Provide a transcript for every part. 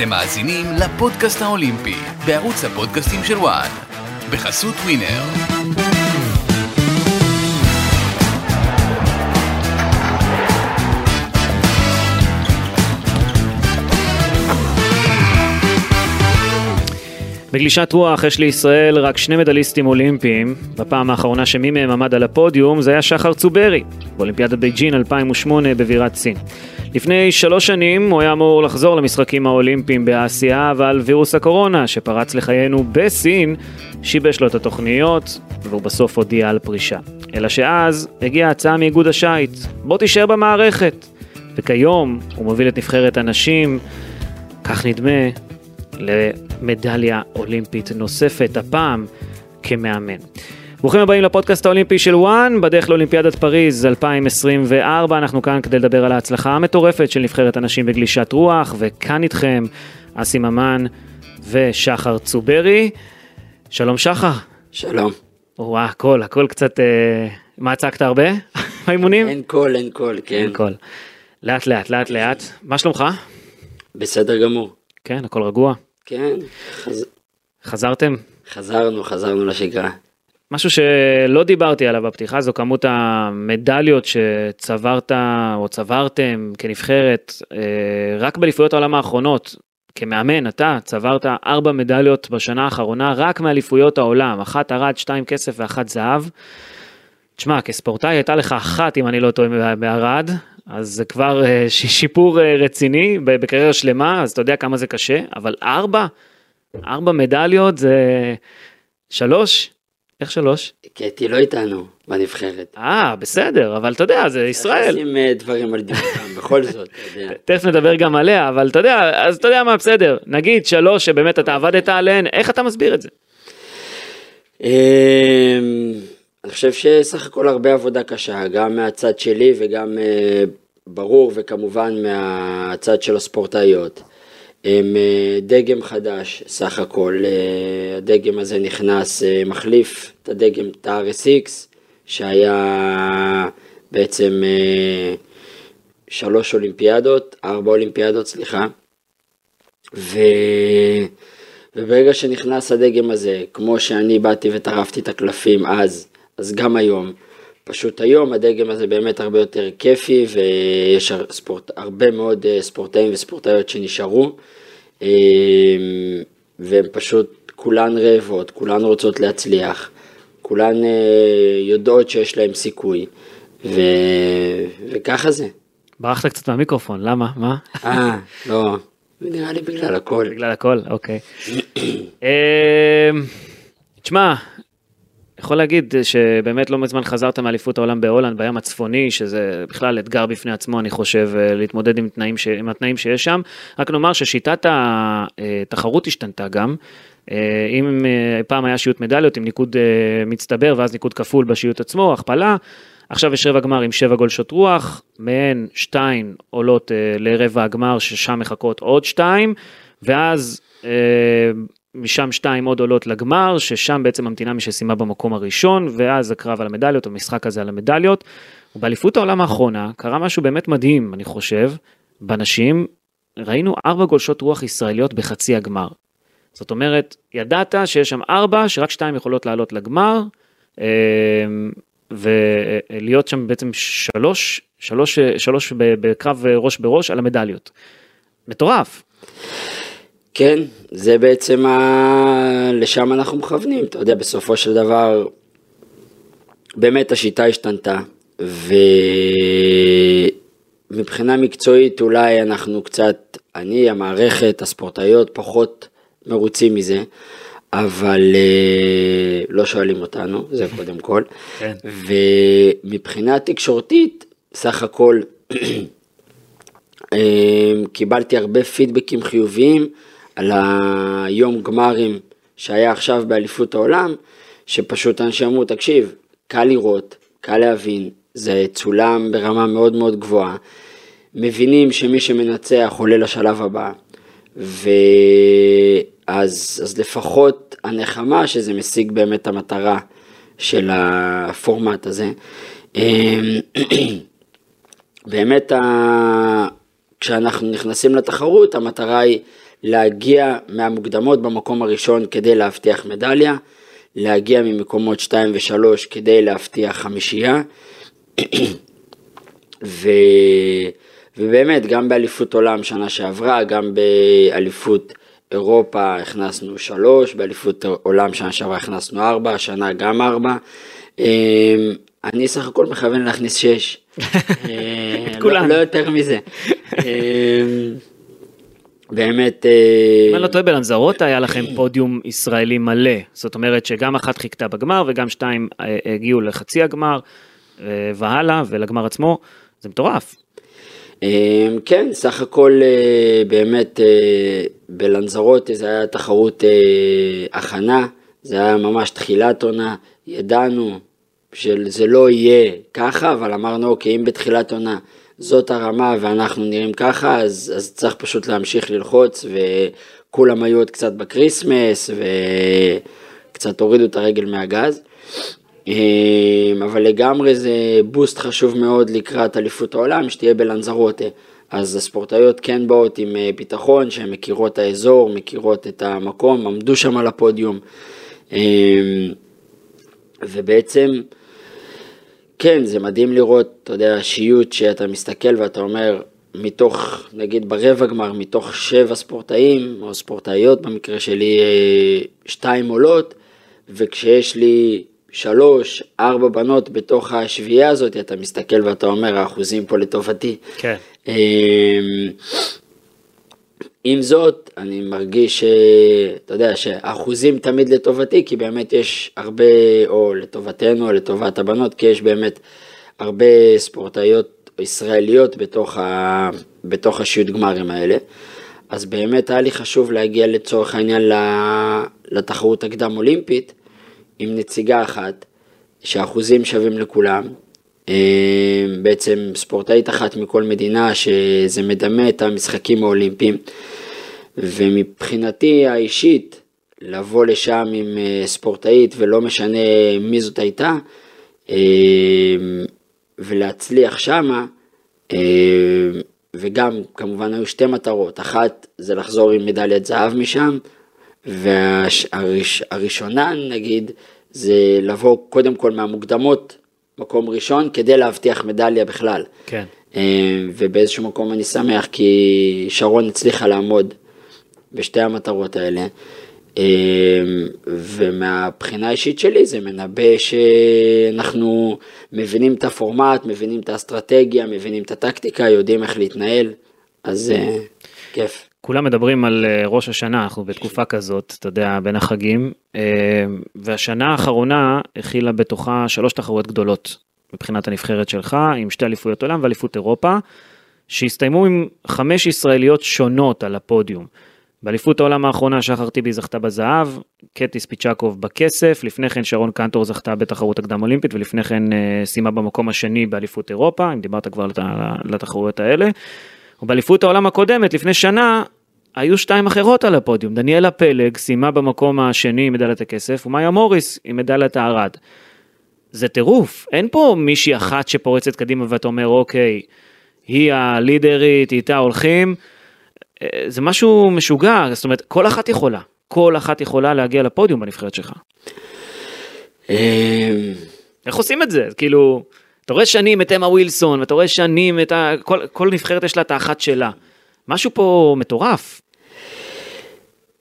אתם מאזינים לפודקאסט האולימפי בערוץ הפודקאסטים של וואן בחסות ווינר. בגלישת רוח יש לישראל רק שני מדליסטים אולימפיים. בפעם האחרונה שמי מהם עמד על הפודיום זה היה שחר צוברי, באולימפיאדת בייג'ין 2008 בבירת סין. לפני שלוש שנים הוא היה אמור לחזור למשחקים האולימפיים באסיה, אבל וירוס הקורונה שפרץ לחיינו בסין שיבש לו את התוכניות, והוא בסוף הודיע על פרישה. אלא שאז הגיעה הצעה מאיגוד השייט, בוא תישאר במערכת. וכיום הוא מוביל את נבחרת הנשים, כך נדמה, למדליה אולימפית נוספת, הפעם כמאמן. ברוכים הבאים לפודקאסט האולימפי של וואן, בדרך לאולימפיאדת פריז 2024, אנחנו כאן כדי לדבר על ההצלחה המטורפת של נבחרת הנשים בגלישת רוח, וכאן איתכם אסי ממן ושחר צוברי. שלום שחר. שלום. וואה, הכל, הכל קצת... אה, מה, צעקת הרבה? באימונים? אין קול, אין קול, כן. אין קול. לאט לאט, לאט לאט. מה שלומך? בסדר גמור. כן, הכל רגוע. כן, חז... חזרתם? חזרנו, חזרנו לשגרה. משהו שלא דיברתי עליו בפתיחה זו כמות המדליות שצברת או צברתם כנבחרת אה, רק באליפויות העולם האחרונות. כמאמן אתה צברת ארבע מדליות בשנה האחרונה רק מאליפויות העולם, אחת ארד, שתיים כסף ואחת זהב. תשמע, כספורטאי הייתה לך אחת אם אני לא טועה בערד, אז זה כבר אה, שיפור אה, רציני בקריירה שלמה, אז אתה יודע כמה זה קשה, אבל ארבע, ארבע מדליות זה שלוש, איך שלוש? קטי לא איתנו בנבחרת. אה, בסדר, אבל אתה יודע, זה ישראל. נשים אה, דברים על דיוקם, בכל זאת, אתה יודע. תכף נדבר גם עליה, אבל אתה יודע, אז אתה יודע מה, בסדר. נגיד שלוש שבאמת אתה עבדת עליהן, איך אתה מסביר את זה? אמ, אני חושב שסך הכל הרבה עבודה קשה, גם מהצד שלי וגם אה, ברור וכמובן מהצד של הספורטאיות. הם אה, דגם חדש סך הכל, אה, הדגם הזה נכנס, מחליף את הדגם, את ה-RSX, שהיה בעצם שלוש אולימפיאדות, ארבע אולימפיאדות, סליחה. ו... וברגע שנכנס הדגם הזה, כמו שאני באתי וטרפתי את הקלפים אז, אז גם היום. פשוט היום הדגם הזה באמת הרבה יותר כיפי ויש ספורט, הרבה מאוד אה, ספורטאים וספורטאיות שנשארו אה, והן פשוט כולן רעבות, כולן רוצות להצליח, כולן אה, יודעות שיש להן סיכוי ו... וככה זה. ברחת קצת מהמיקרופון, למה? מה? אה, לא, נראה לי בגלל הכל. בגלל הכל, אוקיי. תשמע, יכול להגיד שבאמת לא מזמן חזרת מאליפות העולם בהולנד בים הצפוני שזה בכלל אתגר בפני עצמו אני חושב להתמודד עם, תנאים ש... עם התנאים שיש שם. רק נאמר ששיטת התחרות השתנתה גם. אם פעם היה שיעוט מדליות עם ניקוד מצטבר ואז ניקוד כפול בשיעוט עצמו הכפלה. עכשיו יש רבע גמר עם שבע גולשות רוח מהן שתיים עולות לרבע הגמר ששם מחכות עוד שתיים ואז משם שתיים עוד עולות לגמר, ששם בעצם ממתינה מי שסיימה במקום הראשון, ואז הקרב על המדליות, המשחק הזה על המדליות. ובאליפות העולם האחרונה קרה משהו באמת מדהים, אני חושב, בנשים, ראינו ארבע גולשות רוח ישראליות בחצי הגמר. זאת אומרת, ידעת שיש שם ארבע, שרק שתיים יכולות לעלות לגמר, אמ, ולהיות שם בעצם שלוש, שלוש, שלוש בקרב ראש בראש על המדליות. מטורף. כן, זה בעצם ה... לשם אנחנו מכוונים, אתה יודע, בסופו של דבר, באמת השיטה השתנתה, ומבחינה מקצועית אולי אנחנו קצת, אני, המערכת, הספורטאיות, פחות מרוצים מזה, אבל אה, לא שואלים אותנו, זה קודם כל. כן. ומבחינה תקשורתית, סך הכל, אה, קיבלתי הרבה פידבקים חיוביים. על היום גמרים שהיה עכשיו באליפות העולם, שפשוט אנשים אמרו, תקשיב, קל לראות, קל להבין, זה צולם ברמה מאוד מאוד גבוהה, מבינים שמי שמנצח עולה לשלב הבא, ואז אז לפחות הנחמה שזה משיג באמת המטרה של הפורמט הזה. אמ, באמת. כשאנחנו נכנסים לתחרות, המטרה היא להגיע מהמוקדמות במקום הראשון כדי להבטיח מדליה, להגיע ממקומות 2 ו-3 כדי להבטיח חמישייה. ו... ובאמת, גם באליפות עולם שנה שעברה, גם באליפות אירופה הכנסנו שלוש, באליפות עולם שנה שעברה הכנסנו ארבע, השנה גם ארבע. אמ, אני סך הכל מכוון להכניס שש. את כולם. לא, לא יותר מזה. אמ, באמת... אם אני לא טועה בלנזרות היה לכם פודיום ישראלי מלא, זאת אומרת שגם אחת חיכתה בגמר וגם שתיים אה, הגיעו לחצי הגמר אה, והלאה ולגמר עצמו, זה מטורף. כן, סך הכל אה, באמת בלנזרות זה היה תחרות הכנה, זה היה ממש תחילת עונה, ידענו שזה לא יהיה ככה, אבל אמרנו אוקיי, אם בתחילת עונה זאת הרמה ואנחנו נראים ככה, אז, אז צריך פשוט להמשיך ללחוץ, וכולם היו עוד קצת ב-Christmas, וקצת הורידו את הרגל מהגז. אמ, אבל לגמרי זה בוסט חשוב מאוד לקראת אליפות העולם, שתהיה בלנזרוטה. אז הספורטאיות כן באות עם אה, ביטחון, שהן מכירות את האזור, מכירות את המקום, עמדו שם על הפודיום. אמ, ובעצם, כן, זה מדהים לראות, אתה יודע, שיוט שאתה מסתכל ואתה אומר, מתוך, נגיד ברבע גמר, מתוך שבע ספורטאים, או ספורטאיות במקרה שלי, אה, שתיים עולות, וכשיש לי שלוש, ארבע בנות בתוך השביעייה הזאת, אתה מסתכל ואתה אומר, האחוזים פה לטובתי. כן. עם זאת, אני מרגיש, אתה יודע, שאחוזים תמיד לטובתי, כי באמת יש הרבה, או לטובתנו, או לטובת הבנות, כי יש באמת הרבה ספורטאיות ישראליות בתוך, ה, בתוך השיעוט גמרים האלה. אז באמת היה לי חשוב להגיע לצורך העניין לתחרות הקדם אולימפית, עם נציגה אחת, שאחוזים שווים לכולם. אה, בעצם ספורטאית אחת מכל מדינה, שזה מדמה את המשחקים האולימפיים. ומבחינתי האישית, לבוא לשם עם אה, ספורטאית ולא משנה מי זאת הייתה, אה, ולהצליח שמה, וגם כמובן היו שתי מטרות, אחת זה לחזור עם מדליית זהב משם, והראשונה נגיד זה לבוא קודם כל מהמוקדמות מקום ראשון כדי להבטיח מדליה בכלל. כן. אה, ובאיזשהו מקום אני שמח כי שרון הצליחה לעמוד בשתי המטרות האלה. אה, ומהבחינה האישית שלי זה מנבא שאנחנו מבינים את הפורמט, מבינים את האסטרטגיה, מבינים את הטקטיקה, יודעים איך להתנהל, אז אה, כיף. כולם מדברים על אה, ראש השנה, אנחנו בתקופה כזאת, אתה יודע, בין החגים, אה, והשנה האחרונה הכילה בתוכה שלוש תחרויות גדולות מבחינת הנבחרת שלך, עם שתי אליפויות עולם ואליפות אירופה, שהסתיימו עם חמש ישראליות שונות על הפודיום. באליפות העולם האחרונה שחר טיבי זכתה בזהב, קטי ספיצ'קוב בכסף, לפני כן שרון קנטור זכתה בתחרות הקדם אולימפית ולפני כן אה, סיימה במקום השני באליפות אירופה, אם דיברת כבר על התחרויות האלה. ובאליפות העולם הקודמת, לפני שנה, היו שתיים אחרות על הפודיום. דניאלה פלג סיימה במקום השני עם מדליית הכסף, ומאיה מוריס עם מדליית הארד. זה טירוף, אין פה מישהי אחת שפורצת קדימה ואתה אומר, אוקיי, היא הלידרית, איתה הולכים. אה, זה משהו משוגע, זאת אומרת, כל אחת יכולה, כל אחת יכולה להגיע לפודיום בנבחרת שלך. אמ, איך עושים את זה? כאילו, אתה רואה שנים את אמה ווילסון, ואתה רואה שנים את ה... כל, כל נבחרת יש לה את האחת שלה. משהו פה מטורף.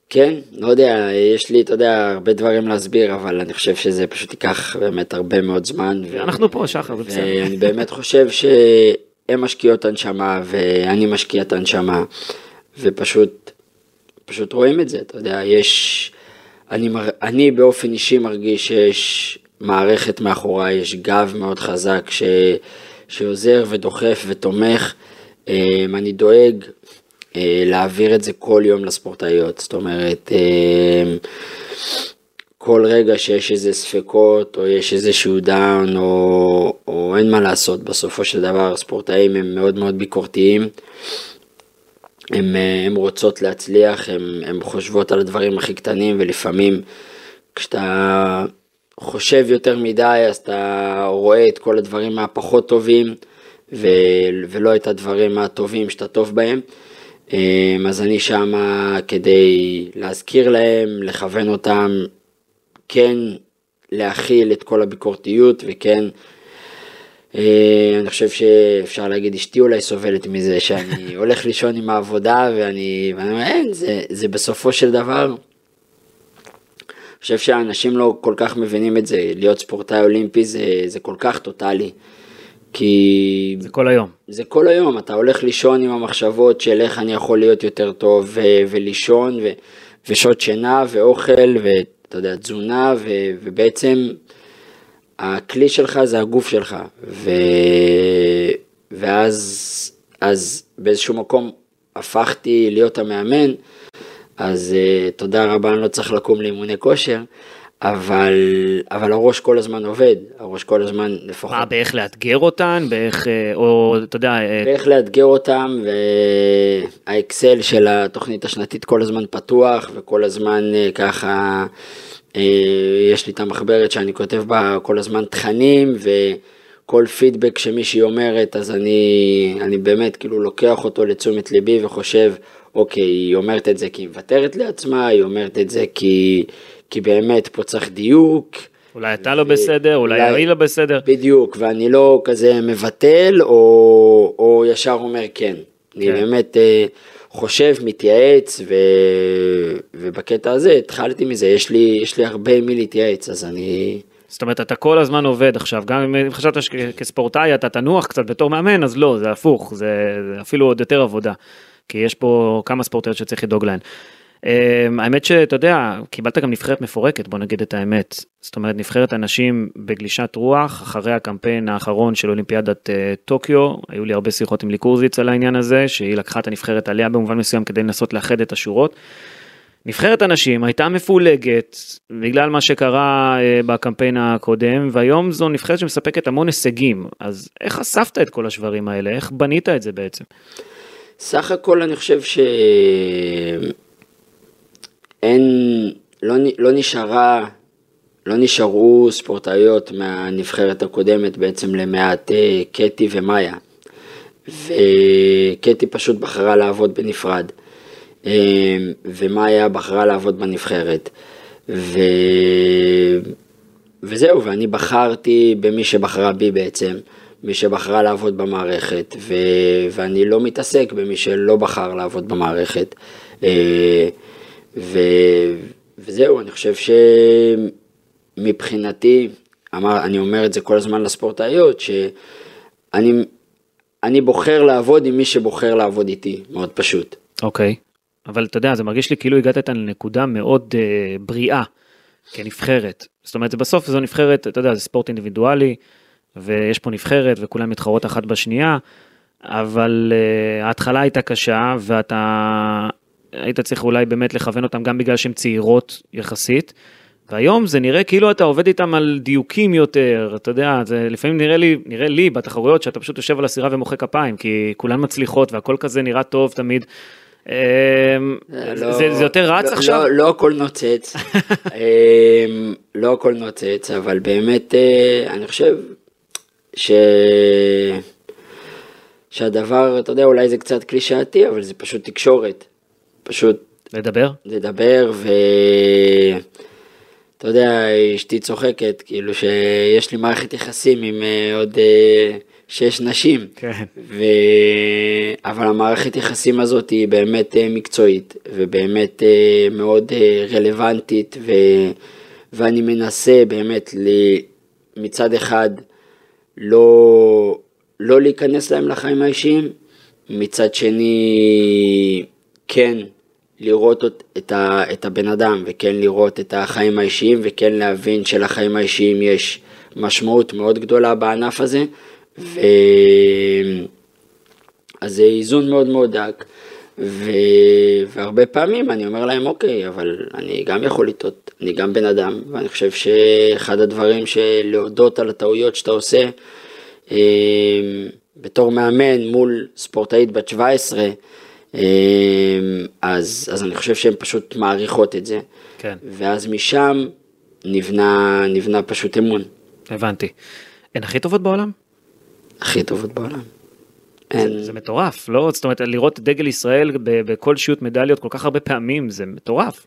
כן, לא יודע, יש לי, אתה יודע, הרבה דברים להסביר, אבל אני חושב שזה פשוט ייקח באמת הרבה מאוד זמן. ו... אנחנו פה, שחר, זה בסדר. ואני באמת חושב שהן משקיעות הנשמה, ואני משקיע את הנשמה, ופשוט, פשוט רואים את זה, אתה יודע, יש... אני, אני באופן אישי מרגיש שיש מערכת מאחוריי, יש גב מאוד חזק ש, שעוזר ודוחף ותומך. אמ, אני דואג אה, להעביר את זה כל יום לספורטאיות, זאת אומרת, אמ, כל רגע שיש איזה ספקות או יש איזשהו דאון או, או אין מה לעשות, בסופו של דבר ספורטאים הם מאוד מאוד ביקורתיים. הם, אה, הם רוצות להצליח, הם חושבות על הדברים הכי קטנים ולפעמים כשאתה חושב יותר מדי אז אתה רואה את כל הדברים הפחות טובים ו, ולא את הדברים הטובים שאתה טוב בהם. אמ, אז אני שם כדי להזכיר להם, לכוון אותם, כן להכיל את כל הביקורתיות וכן, אה, אני חושב שאפשר להגיד אשתי אולי סובלת מזה שאני הולך לישון עם העבודה ואני, ואני אומר אין, זה, זה בסופו של דבר. חושב שאנשים לא כל כך מבינים את זה, להיות ספורטאי אולימפי זה, זה כל כך טוטאלי. כי... זה כל היום. זה כל היום, אתה הולך לישון עם המחשבות של איך אני יכול להיות יותר טוב, ו- ולישון, ו- ושעות שינה, ואוכל, ואתה יודע, תזונה, ו- ובעצם הכלי שלך זה הגוף שלך. ו- ואז אז באיזשהו מקום הפכתי להיות המאמן, אז uh, תודה רבה, אני לא צריך לקום לאימוני כושר. אבל, אבל הראש כל הזמן עובד, הראש כל הזמן לפחות. מה, באיך לאתגר אותן, באיך, אה, או אתה יודע... אה, באיך לאתגר אותן, והאקסל של התוכנית השנתית כל הזמן פתוח, וכל הזמן אה, ככה, יש לי את המחברת שאני כותב בה כל הזמן תכנים, וכל פידבק שמישהי אומרת, אז אני, אני באמת כאילו לוקח אותו לתשומת ליבי וחושב, אוקיי, היא אומרת את זה כי היא מוותרת לעצמה, היא אומרת את זה כי... כי באמת פה צריך דיוק. אולי אתה לא בסדר, אולי היא לא בסדר. בדיוק, ואני לא כזה מבטל או, או ישר אומר כן. כן. אני באמת אה, חושב, מתייעץ, ו, ובקטע הזה התחלתי מזה, יש לי, יש לי הרבה מי להתייעץ, אז אני... זאת אומרת, אתה כל הזמן עובד עכשיו, גם אם חשבת שכספורטאי אתה תנוח קצת בתור מאמן, אז לא, זה הפוך, זה, זה אפילו עוד יותר עבודה, כי יש פה כמה ספורטאיות שצריך לדאוג להן. Um, האמת שאתה יודע, קיבלת גם נבחרת מפורקת, בוא נגיד את האמת. זאת אומרת, נבחרת אנשים בגלישת רוח, אחרי הקמפיין האחרון של אולימפיאדת uh, טוקיו, היו לי הרבה שיחות עם ליקורזיץ על העניין הזה, שהיא לקחה את הנבחרת עליה במובן מסוים כדי לנסות לאחד את השורות. נבחרת הנשים הייתה מפולגת בגלל מה שקרה uh, בקמפיין הקודם, והיום זו נבחרת שמספקת המון הישגים. אז איך חשפת את כל השברים האלה? איך בנית את זה בעצם? סך הכל אני חושב ש... אין, לא, לא נשארה, לא נשארו ספורטאיות מהנבחרת הקודמת בעצם למעט אה, קטי ומאיה. וקטי פשוט בחרה לעבוד בנפרד, אה, ומאיה בחרה לעבוד בנבחרת. ו... וזהו, ואני בחרתי במי שבחרה בי בעצם, מי שבחרה לעבוד במערכת, ו... ואני לא מתעסק במי שלא בחר לעבוד במערכת. אה, ו... וזהו, אני חושב שמבחינתי, אמר, אני אומר את זה כל הזמן לספורטאיות, שאני אני בוחר לעבוד עם מי שבוחר לעבוד איתי, מאוד פשוט. אוקיי, okay. אבל אתה יודע, זה מרגיש לי כאילו הגעת לנקודה מאוד uh, בריאה כנבחרת. זאת אומרת, בסוף זו נבחרת, אתה יודע, זה ספורט אינדיבידואלי, ויש פה נבחרת וכולם מתחרות אחת בשנייה, אבל uh, ההתחלה הייתה קשה, ואתה היית צריך אולי באמת לכוון אותם גם בגלל שהן צעירות יחסית. והיום זה נראה כאילו אתה עובד איתם על דיוקים יותר, אתה יודע, זה לפעמים נראה לי, נראה לי בתחרויות שאתה פשוט יושב על הסירה ומוחא כפיים, כי כולן מצליחות והכל כזה נראה טוב תמיד. אמ, לא, זה, זה יותר רץ לא, עכשיו? לא, לא הכל נוצץ, אמ, לא הכל נוצץ, אבל באמת אה, אני חושב ש... שהדבר, אתה יודע, אולי זה קצת קלישאתי, אבל זה פשוט תקשורת. פשוט... לדבר? לדבר, ואתה יודע, אשתי צוחקת, כאילו שיש לי מערכת יחסים עם uh, עוד uh, שש נשים. כן. ו... אבל המערכת יחסים הזאת היא באמת uh, מקצועית, ובאמת מאוד רלוונטית, ו... ואני מנסה באמת ל... מצד אחד לא, לא להיכנס להם לחיים האישיים, מצד שני כן לראות את, ה, את הבן אדם וכן לראות את החיים האישיים וכן להבין שלחיים האישיים יש משמעות מאוד גדולה בענף הזה. ו... אז זה איזון מאוד מאוד דק. ו... והרבה פעמים אני אומר להם, אוקיי, אבל אני גם יכול לטעות, אני גם בן אדם, ואני חושב שאחד הדברים של להודות על הטעויות שאתה עושה, אה, בתור מאמן מול ספורטאית בת 17, אמ, אז, אז אני חושב שהן פשוט מעריכות את זה. כן. ואז משם נבנה, נבנה פשוט אמון. הבנתי. הן הכי טובות בעולם? הכי טובות בעולם. אין. זה, זה מטורף, לא? זאת אומרת, לראות דגל ישראל בכל שיעוט מדליות כל כך הרבה פעמים, זה מטורף.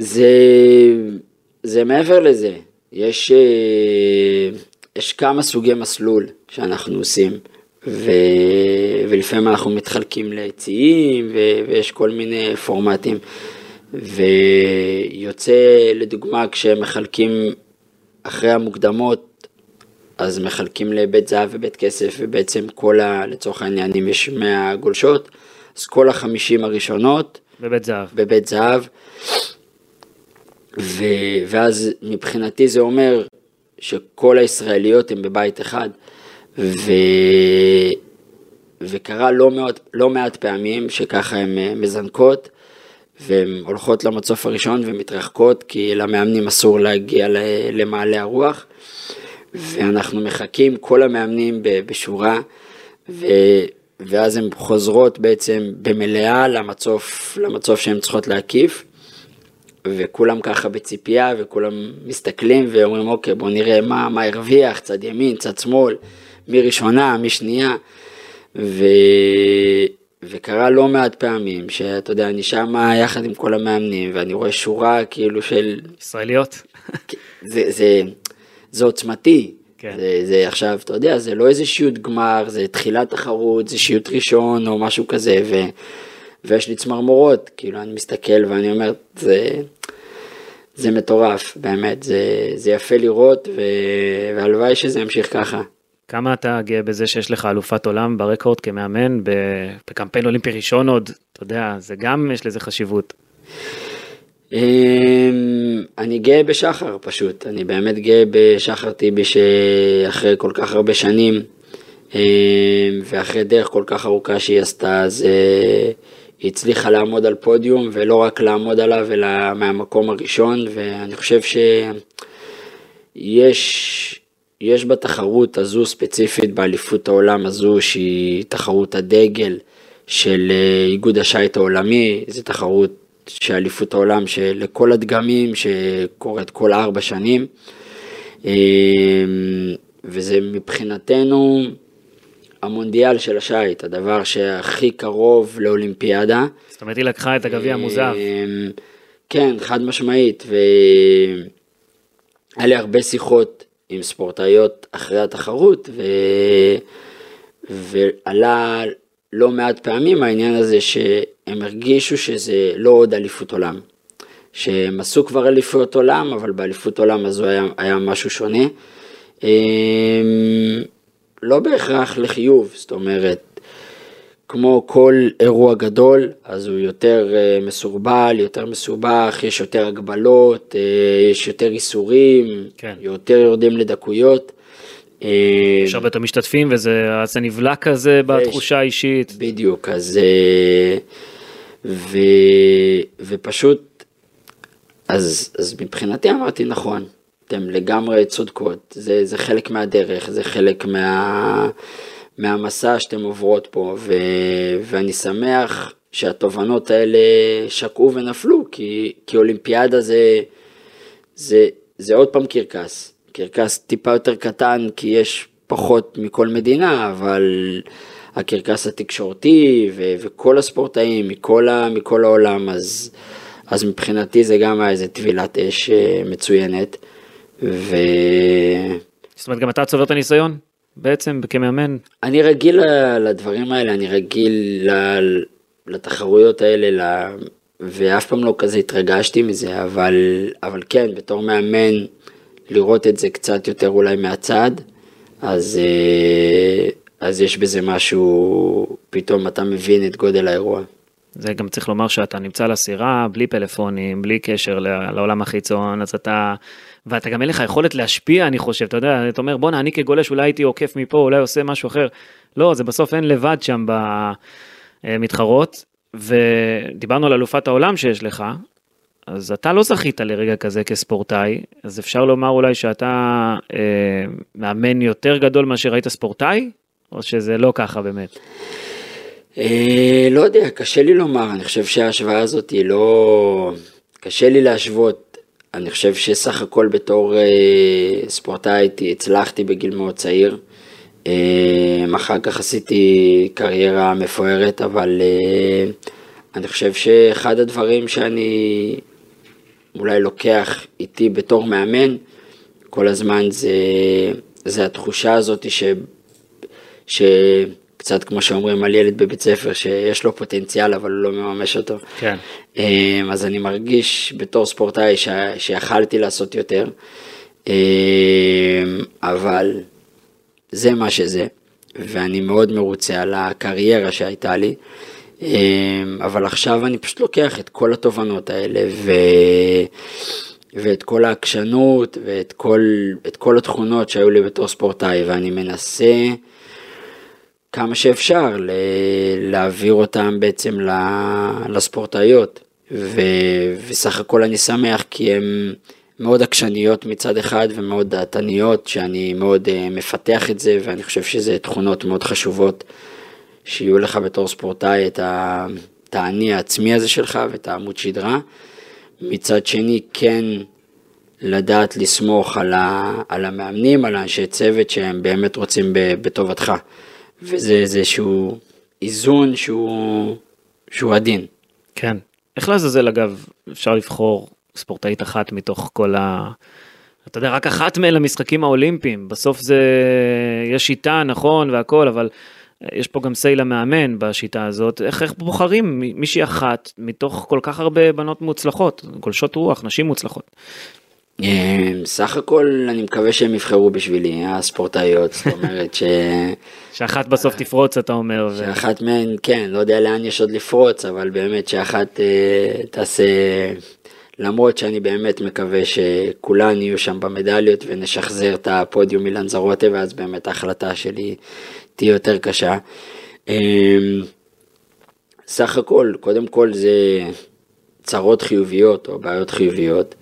זה, זה מעבר לזה, יש, אה, יש כמה סוגי מסלול שאנחנו עושים, ו, ולפעמים אנחנו מתחלקים ליציאים, ו, ויש כל מיני פורמטים, ויוצא לדוגמה כשמחלקים אחרי המוקדמות, אז מחלקים לבית זהב ובית כסף, ובעצם כל ה... לצורך העניין, אם יש 100 גולשות, אז כל החמישים הראשונות בבית זהב. בבית זהב, ו... ואז מבחינתי זה אומר שכל הישראליות הן בבית אחד, ו... וקרה לא מעט, לא מעט פעמים שככה הן אה, מזנקות, והן הולכות למצוף הראשון ומתרחקות, כי למאמנים אסור להגיע למעלה הרוח, ואנחנו מחכים, כל המאמנים בשורה, ו... ואז הן חוזרות בעצם במלאה למצוף, למצוף שהן צריכות להקיף, וכולם ככה בציפייה, וכולם מסתכלים ואומרים, אוקיי, בואו נראה מה, מה הרוויח, צד ימין, צד שמאל, מי ראשונה, מי שנייה, ו... וקרה לא מעט פעמים, שאתה יודע, אני שמה יחד עם כל המאמנים, ואני רואה שורה כאילו של... ישראליות. זה, זה, זה עוצמתי. כן. זה, זה עכשיו, אתה יודע, זה לא איזה שיוט גמר, זה תחילת תחרות, זה שיוט ראשון או משהו כזה, ו, ויש לי צמרמורות, כאילו אני מסתכל ואני אומר, זה, זה מטורף, באמת, זה, זה יפה לראות, ו, והלוואי שזה ימשיך ככה. כמה אתה גאה בזה שיש לך אלופת עולם ברקורד כמאמן בקמפיין אולימפי ראשון עוד, אתה יודע, זה גם יש לזה חשיבות. אמ, אני גאה בשחר פשוט, אני באמת גאה בשחר טיבי שאחרי כל כך הרבה שנים אמ, ואחרי דרך כל כך ארוכה שהיא עשתה, אז אה, היא הצליחה לעמוד על פודיום ולא רק לעמוד עליו אלא מהמקום הראשון ואני חושב שיש יש בתחרות הזו ספציפית באליפות העולם הזו שהיא תחרות הדגל של אה, איגוד השייט העולמי, זו תחרות שאליפות העולם שלכל הדגמים שקורית כל ארבע שנים. אמ, וזה מבחינתנו המונדיאל של השייט, הדבר שהכי קרוב לאולימפיאדה. זאת אומרת, היא לקחה את הגביע המוזהב. אמ, כן, חד משמעית, והיה לי הרבה שיחות עם ספורטאיות אחרי התחרות, ו... ועלה לא מעט פעמים העניין הזה שהם הרגישו שזה לא עוד אליפות עולם. שהם עשו כבר אליפות עולם, אבל באליפות עולם הזו היה, היה משהו שונה. לא בהכרח לחיוב, זאת אומרת, כמו כל אירוע גדול, אז הוא יותר אה, מסורבל, יותר מסובך, יש יותר הגבלות, אה, יש יותר איסורים, כן. יותר יורדים לדקויות. אה, יש הרבה יותר משתתפים וזה זה נבלע כזה בתחושה האישית. בדיוק, אז... אה, ו, ופשוט, אז, אז מבחינתי אמרתי נכון, אתם לגמרי צודקות, זה, זה חלק מהדרך, זה חלק מה, מהמסע שאתם עוברות פה, ו, ואני שמח שהתובנות האלה שקעו ונפלו, כי, כי אולימפיאדה זה, זה, זה עוד פעם קרקס, קרקס טיפה יותר קטן, כי יש פחות מכל מדינה, אבל הקרקס התקשורתי ו- וכל הספורטאים מכל, ה- מכל העולם, אז, אז מבחינתי זה גם היה איזה טבילת אש אה, מצוינת. ואני זאת אומרת, גם אתה צובר את הניסיון בעצם כמאמן. רגיל ל- לדברים האלה, אני רגיל לתחרויות האלה, ל- ואף פעם לא כזה התרגשתי מזה, אבל, אבל כן, בתור מאמן, לראות את זה קצת יותר אולי מהצד, אז, אה, אז יש בזה משהו, פתאום אתה מבין את גודל האירוע. זה גם צריך לומר שאתה נמצא על הסירה בלי פלאפונים, בלי קשר לעולם החיצון, אז אתה, ואתה גם אין לך יכולת להשפיע, אני חושב, אתה יודע, אתה אומר, בואנה, אני כגולש אולי הייתי עוקף מפה, אולי עושה משהו אחר. לא, זה בסוף אין לבד שם במתחרות, ודיברנו על אלופת העולם שיש לך, אז אתה לא זכית לרגע כזה כספורטאי, אז אפשר לומר אולי שאתה אה, מאמן יותר גדול מאשר היית ספורטאי, או שזה לא ככה באמת? אה, לא יודע, קשה לי לומר, אני חושב שההשוואה הזאת היא לא... קשה לי להשוות. אני חושב שסך הכל בתור אה, ספורטאי הצלחתי בגיל מאוד צעיר. אה, אחר כך עשיתי קריירה מפוארת, אבל אה, אני חושב שאחד הדברים שאני אולי לוקח איתי בתור מאמן, כל הזמן זה, זה התחושה הזאת ש... שקצת כמו שאומרים על ילד בבית ספר, שיש לו פוטנציאל אבל הוא לא מממש אותו. כן. אה, אז אני מרגיש בתור ספורטאי ש... שיכלתי לעשות יותר, אה, אבל זה מה שזה, ואני מאוד מרוצה על הקריירה שהייתה לי. אה, אבל עכשיו אני פשוט לוקח את כל התובנות האלה ו... ואת כל העקשנות ואת כל, כל התכונות שהיו לי בתור ספורטאי ואני מנסה כמה שאפשר ל... להעביר אותם בעצם לספורטאיות ו... וסך הכל אני שמח כי הן מאוד עקשניות מצד אחד ומאוד דעתניות שאני מאוד uh, מפתח את זה ואני חושב שזה תכונות מאוד חשובות שיהיו לך בתור ספורטאי את. את האני העצמי הזה שלך ואת העמוד שדרה. מצד שני כן לדעת לסמוך על, ה, על המאמנים, על האנשי צוות שהם באמת רוצים בטובתך. וזה איזשהו איזון שהוא, שהוא עדין. כן. איך לעזאזל אגב אפשר לבחור ספורטאית אחת מתוך כל ה... אתה יודע, רק אחת מאלה המשחקים האולימפיים, בסוף זה, יש שיטה, נכון, והכל, אבל יש פה גם סיי למאמן בשיטה הזאת, איך, איך בוחרים מישהי אחת מתוך כל כך הרבה בנות מוצלחות, גולשות רוח, נשים מוצלחות. אה, סך הכל אני מקווה שהם יבחרו בשבילי, הספורטאיות, זאת אומרת ש... שאחת בסוף תפרוץ אתה אומר. שאחת מהן, כן, לא יודע לאן יש עוד לפרוץ, אבל באמת שאחת אה, תעשה, למרות שאני באמת מקווה שכולן יהיו שם במדליות ונשחזר את הפודיום מלנזרוטה, ואז באמת ההחלטה שלי תהיה יותר קשה. אמ, סך הכל, קודם כל זה צרות חיוביות או בעיות חיוביות,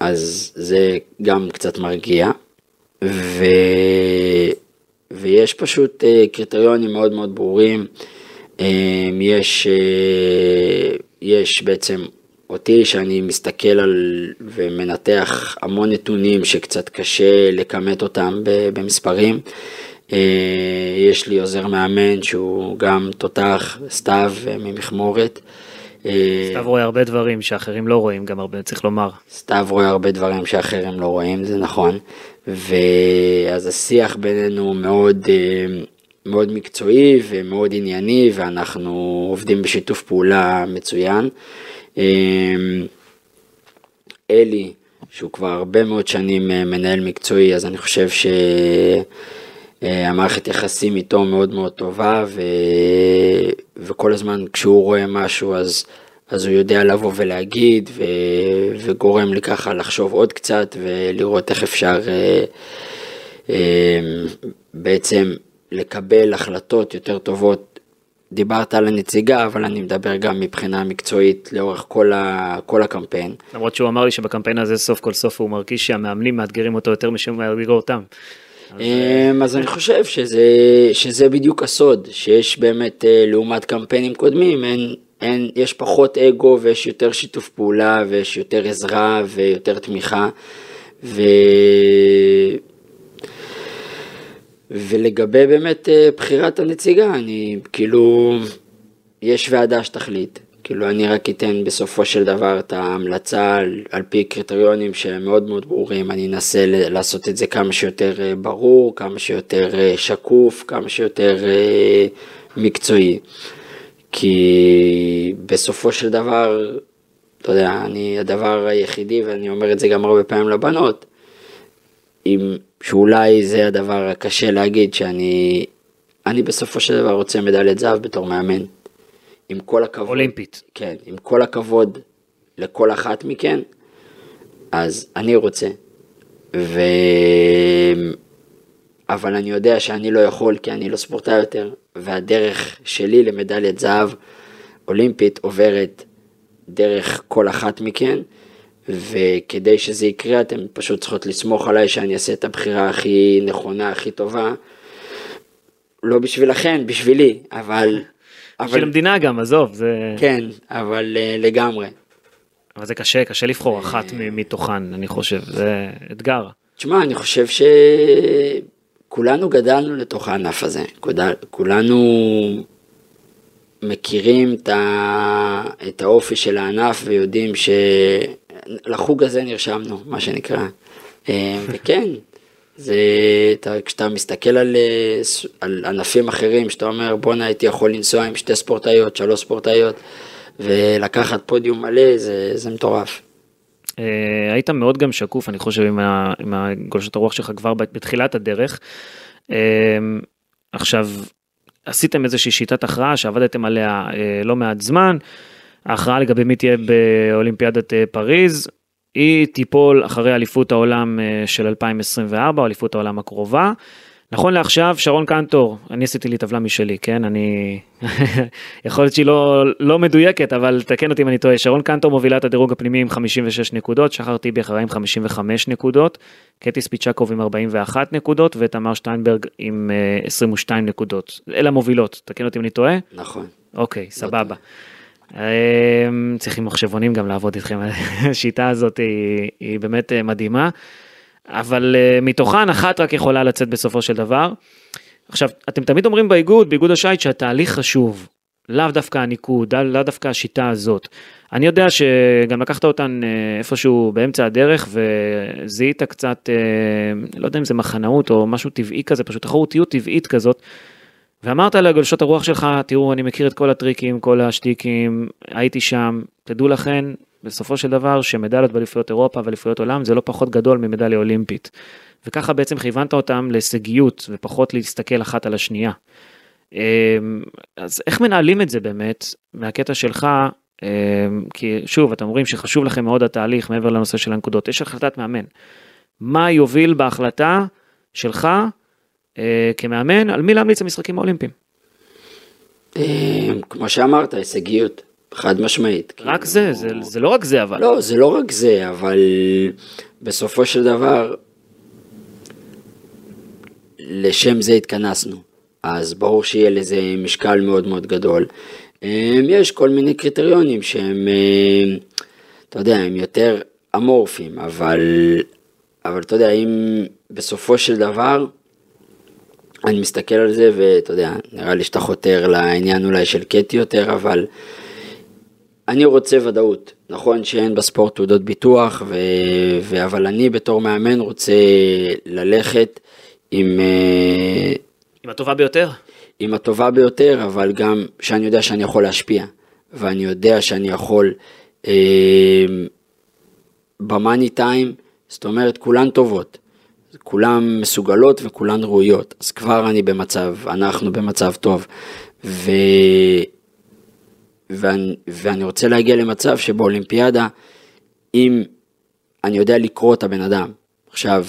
אז זה גם קצת מרגיע, ו... ויש פשוט אה, קריטריונים מאוד מאוד ברורים, אמ, יש, אה, יש בעצם אותי שאני מסתכל על ומנתח המון נתונים שקצת קשה לכמת אותם במספרים. אה, יש לי עוזר מאמן שהוא גם תותח, סתיו ממכמורת. אה, סתיו רואה הרבה דברים שאחרים לא רואים, גם הרבה צריך לומר. סתיו רואה הרבה דברים שאחרים לא רואים, זה נכון. ואז השיח בינינו מאוד, מאוד מקצועי ומאוד ענייני, ואנחנו עובדים בשיתוף פעולה מצוין. אמ, אלי, שהוא כבר הרבה מאוד שנים אה, מנהל מקצועי, אז אני חושב שהמערכת יחסים איתו מאוד מאוד טובה, ו... וכל הזמן כשהוא רואה משהו אז, אז הוא יודע לבוא ולהגיד, ו... וגורם לי ככה לחשוב עוד קצת ולראות איך אפשר אה, אה, בעצם לקבל החלטות יותר טובות דיברת על הנציגה, אבל אני מדבר גם מבחינה מקצועית לאורך כל, ה, כל הקמפיין. למרות שהוא אמר לי שבקמפיין הזה סוף כל סוף הוא מרגיש שהמאמנים מאתגרים אותו יותר משהם מאתגרו אותם. אז, אמ, אז אני חושב שזה, שזה בדיוק הסוד, שיש באמת אה, לעומת קמפיינים קודמים, אין, אין, יש פחות אגו ויש יותר שיתוף פעולה ויש יותר עזרה ויותר תמיכה. ו... ולגבי באמת אה, בחירת הנציגה, אני כאילו, יש ועדה שתחליט. כאילו אני רק אתן בסופו של דבר את ההמלצה על, על פי קריטריונים שהם מאוד מאוד ברורים, אני אנסה לעשות את זה כמה שיותר אה, ברור, כמה שיותר אה, שקוף, כמה שיותר מקצועי. כי בסופו של דבר, אתה יודע, אני הדבר היחידי, ואני אומר את זה גם הרבה פעמים לבנות, אם שאולי זה הדבר הקשה להגיד, שאני אני בסופו של דבר רוצה מדליית זהב בתור מאמן. עם כל הכבוד. אולימפית. כן, עם כל הכבוד לכל אחת מכן, אז אני רוצה. ו... אבל אני יודע שאני לא יכול כי אני לא ספורטאי יותר, והדרך שלי למדליית זהב אולימפית עוברת דרך כל אחת מכן. וכדי שזה יקרה אתם פשוט צריכות לסמוך עליי שאני אעשה את הבחירה הכי נכונה, הכי טובה. לא בשבילכן, בשבילי, אבל... בשביל המדינה גם, עזוב, זה... כן, אבל uh, לגמרי. אבל זה קשה, קשה לבחור אחת מתוכן, אני חושב, זה אתגר. תשמע, אני חושב כולנו גדלנו לתוך הענף הזה, כולנו מכירים את, ה, את האופי של הענף ויודעים שלחוג הזה נרשמנו, מה שנקרא. אה, וכן, זה, אתה, כשאתה מסתכל על, אה, על ענפים אחרים, שאתה אומר בואנה הייתי יכול לנסוע עם שתי ספורטאיות, שלוש ספורטאיות, ולקחת פודיום מלא, זה, זה מטורף. אה, היית מאוד גם שקוף, אני חושב, עם, עם גולשות הרוח שלך כבר בתחילת הדרך. עכשיו, עשיתם איזושהי שיטת הכרעה שעבדתם עליה לא מעט זמן. ההכרעה לגבי מי תהיה באולימפיאדת פריז, היא תיפול אחרי אליפות העולם אה, של 2024, או אליפות העולם הקרובה. נכון לעכשיו, שרון קנטור, אני עשיתי לי טבלה משלי, כן? אני... יכול להיות שהיא לא, לא מדויקת, אבל תקן אותי אם אני טועה. שרון קנטור מובילה את הדירוג הפנימי עם 56 נקודות, שחר טיבי אחריה עם 55 נקודות, קטי ספיצ'קוב עם 41 נקודות, ותמר שטיינברג עם 22 אה, נקודות. אלה המובילות, תקן אותי אם אני טועה. נכון. אוקיי, סבבה. אמ, צריכים מחשבונים גם לעבוד איתכם, השיטה הזאת היא, היא באמת אה, מדהימה, אבל אה, מתוכן אחת רק יכולה לצאת בסופו של דבר. עכשיו, אתם תמיד אומרים באיגוד, באיגוד השייט, שהתהליך חשוב, לאו דווקא הניקוד, לאו דווקא השיטה הזאת. אני יודע שגם לקחת אותן אה, איפשהו באמצע הדרך וזיהית קצת, לא יודע אם זה מחנאות או משהו טבעי כזה, פשוט תחרותיות טבעית כזאת. ואמרת לגולשות הרוח שלך, תראו, אני מכיר את כל הטריקים, כל השטיקים, הייתי שם, תדעו לכן, בסופו של דבר, שמדליות באליפויות אירופה ואליפויות עולם זה לא פחות גדול ממדליה אולימפית. וככה בעצם כיוונת אותם להישגיות ופחות להסתכל אחת על השנייה. אמ, אז איך מנהלים את זה באמת, מהקטע שלך, אמ, כי שוב, אתם אומרים שחשוב לכם מאוד התהליך מעבר לנושא של הנקודות, יש החלטת מאמן. מה יוביל בהחלטה שלך אה, כמאמן, על מי להמליץ למשחקים האולימפיים? אה, כמו שאמרת, הישגיות, חד משמעית. רק זה, זה, זה לא רק זה אבל. לא, זה לא רק זה, אבל בסופו של דבר, לשם זה התכנסנו. אז ברור שיהיה לזה משקל מאוד מאוד גדול. אה, יש כל מיני קריטריונים שהם, אתה יודע, הם יותר אמורפיים, אבל, אבל אתה יודע, אם בסופו של דבר, אני מסתכל על זה ואתה יודע, נראה לי שאתה חותר לעניין אולי של קטי יותר, אבל אני רוצה ודאות. נכון שאין בספורט תעודות ביטוח, ו... ו... אבל אני בתור מאמן רוצה ללכת עם... אה, עם הטובה ביותר? עם הטובה ביותר, אבל גם שאני יודע שאני יכול להשפיע, ואני יודע שאני יכול אה, במאני טיים, זאת אומרת כולן טובות. כולן מסוגלות וכולן ראויות, אז כבר אני במצב, אנחנו במצב טוב. ו... ואני, ואני רוצה להגיע למצב שבאולימפיאדה, אם אני יודע לקרוא את הבן אדם, עכשיו,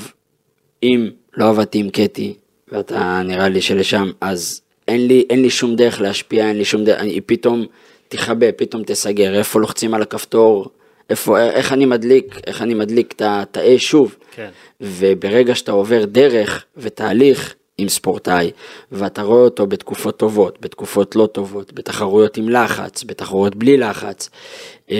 אם לא עבדתי עם קטי, ואתה נראה לי שלשם, אז אין לי, אין לי שום דרך להשפיע, אין לי שום דרך, היא פתאום תכבה, פתאום תסגר, איפה לוחצים על הכפתור, איפה, איך אני מדליק, איך אני מדליק את האש שוב. כן. וברגע שאתה עובר דרך ותהליך עם ספורטאי, ואתה רואה אותו בתקופות טובות, בתקופות לא טובות, בתחרויות עם לחץ, בתחרויות בלי לחץ. אתה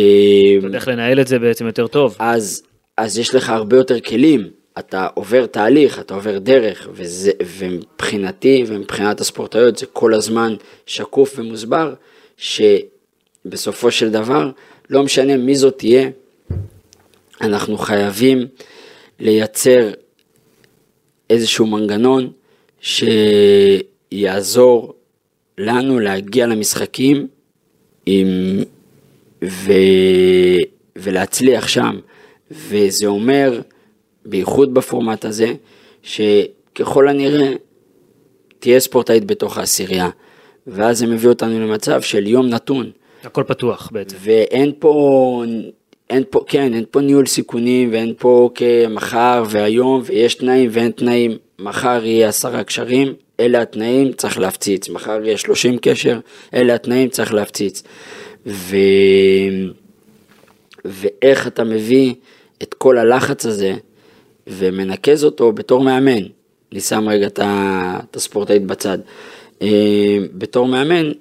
יודע איך לנהל את זה בעצם יותר טוב. אז, אז יש לך הרבה יותר כלים. אתה עובר תהליך, אתה עובר דרך, וזה, ומבחינתי ומבחינת הספורטאיות זה כל הזמן שקוף ומוסבר, שבסופו של דבר, לא משנה מי זאת תהיה, אנחנו חייבים לייצר איזשהו מנגנון שיעזור לנו להגיע למשחקים עם, ו, ולהצליח שם. וזה אומר, בייחוד בפורמט הזה, שככל הנראה תהיה ספורטאית בתוך העשירייה. ואז זה מביא אותנו למצב של יום נתון. הכל פתוח בעצם. ואין פה אין פה, כן, אין פה ניהול סיכונים ואין פה כמחר והיום ויש תנאים ואין תנאים. מחר יהיה עשרה קשרים, אלה התנאים, צריך להפציץ. מחר יהיה שלושים קשר, אלה התנאים, צריך להפציץ. ו... ואיך אתה מביא את כל הלחץ הזה ומנקז אותו בתור מאמן. אני שם רגע את הספורטאית בצד. אה, בתור מאמן,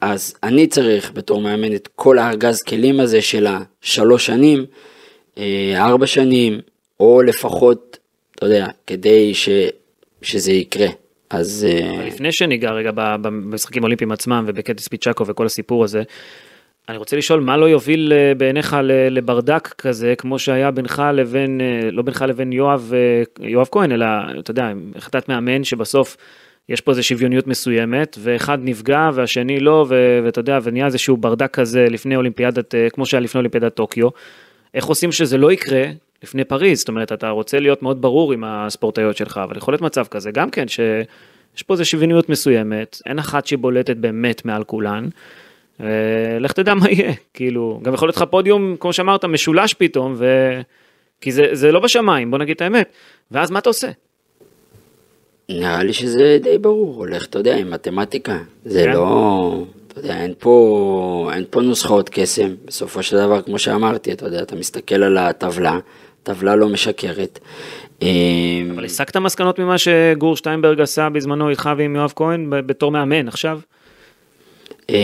אז אני צריך בתור מאמן את כל הארגז כלים הזה של השלוש שנים, אה, ארבע שנים, או לפחות, אתה יודע, כדי שזה יקרה. אז... אה, לפני שניגע רגע במשחקים האולימפיים עצמם ובקטיס פיצ'קו וכל הסיפור הזה, אני רוצה לשאול מה לא יוביל אה, בעיניך לברדק כזה, כמו שהיה בינך לבין, לא בינך לבין יואב, יואב כהן, אלא אתה יודע, החלטת מאמן שבסוף יש פה איזה שוויוניות מסוימת, ואחד נפגע והשני לא, ואתה יודע, ונהיה איזשהו ברדק כזה לפני אולימפיאדת, אה, כמו שהיה לפני אולימפיאדת טוקיו. איך עושים שזה לא יקרה לפני פריז? זאת אומרת, אתה רוצה להיות מאוד ברור עם הספורטאיות שלך, אבל יכול להיות מצב כזה גם כן, שיש פה איזו שוויוניות מסוימת, אין אחת שבולטת באמת מעל כולן. אה, לך תדע מה יהיה, כאילו, גם יכול להיות לך פודיום, כמו שאמרת, משולש פתאום, ו... כי זה, זה לא בשמיים, בוא נגיד את האמת. ואז מה אתה עושה? נראה לי שזה די ברור, הולך, אתה יודע, עם מתמטיקה. זה כן. לא... אתה יודע, אין פה, אין פה נוסחאות קסם. בסופו של דבר, כמו שאמרתי, אתה יודע, אתה מסתכל על הטבלה, טבלה לא משקרת. אה, אבל הסקת מסקנות ממה שגור שטיינברג עשה בזמנו איתך ועם יואב כהן בתור מאמן עכשיו? אמ,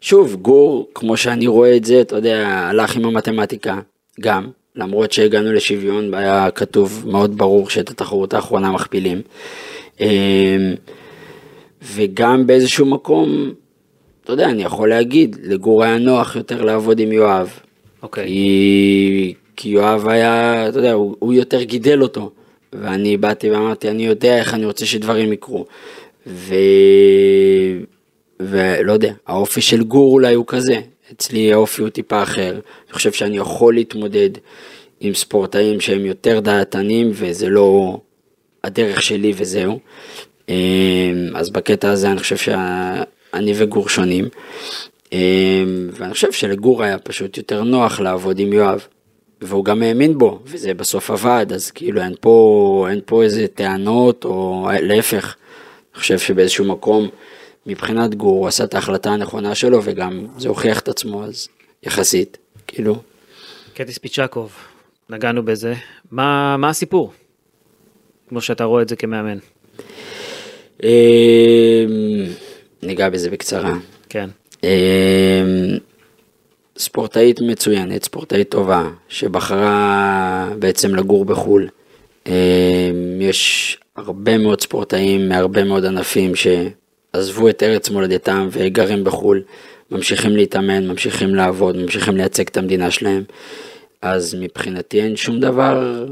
שוב, גור, כמו שאני רואה את זה, אתה יודע, הלך עם המתמטיקה, גם, למרות שהגענו לשוויון, היה כתוב מאוד ברור שאת התחרות האחרונה מכפילים. אמ, וגם באיזשהו מקום, אתה יודע, אני יכול להגיד, לגור היה נוח יותר לעבוד עם יואב. אוקיי. כי, כי יואב היה, אתה יודע, הוא, הוא יותר גידל אותו. ואני באתי ואמרתי, אני יודע איך אני רוצה שדברים יקרו. ו... ולא יודע, האופי של גור אולי הוא כזה. אצלי האופי הוא טיפה אחר. אני חושב שאני יכול להתמודד עם ספורטאים שהם יותר דעתנים וזה לא הדרך שלי וזהו. אמ, אז בקטע הזה אני חושב שאני וגור שונים. אמ, ואני חושב שלגור היה פשוט יותר נוח לעבוד עם יואב. והוא גם האמין בו, וזה בסוף עבד, אז כאילו אין פה, אין פה איזה טענות, או להפך. אני חושב שבאיזשהו מקום, מבחינת גור, הוא עשה את ההחלטה הנכונה שלו, וגם זה הוכיח את עצמו, אז יחסית, כאילו. קטיס פיצ'קוב, נגענו בזה. מה, מה הסיפור? כמו שאתה רואה את זה כמאמן. אמ, ניגע בזה בקצרה. כן. אמ, ספורטאית מצוינת, ספורטאית טובה, שבחרה בעצם לגור בחו"ל. אמ, יש הרבה מאוד ספורטאים מהרבה מאוד ענפים שעזבו את ארץ מולדתם וגרים בחו"ל, ממשיכים להתאמן, ממשיכים לעבוד, ממשיכים לייצג את המדינה שלהם. אז מבחינתי אין שום דבר,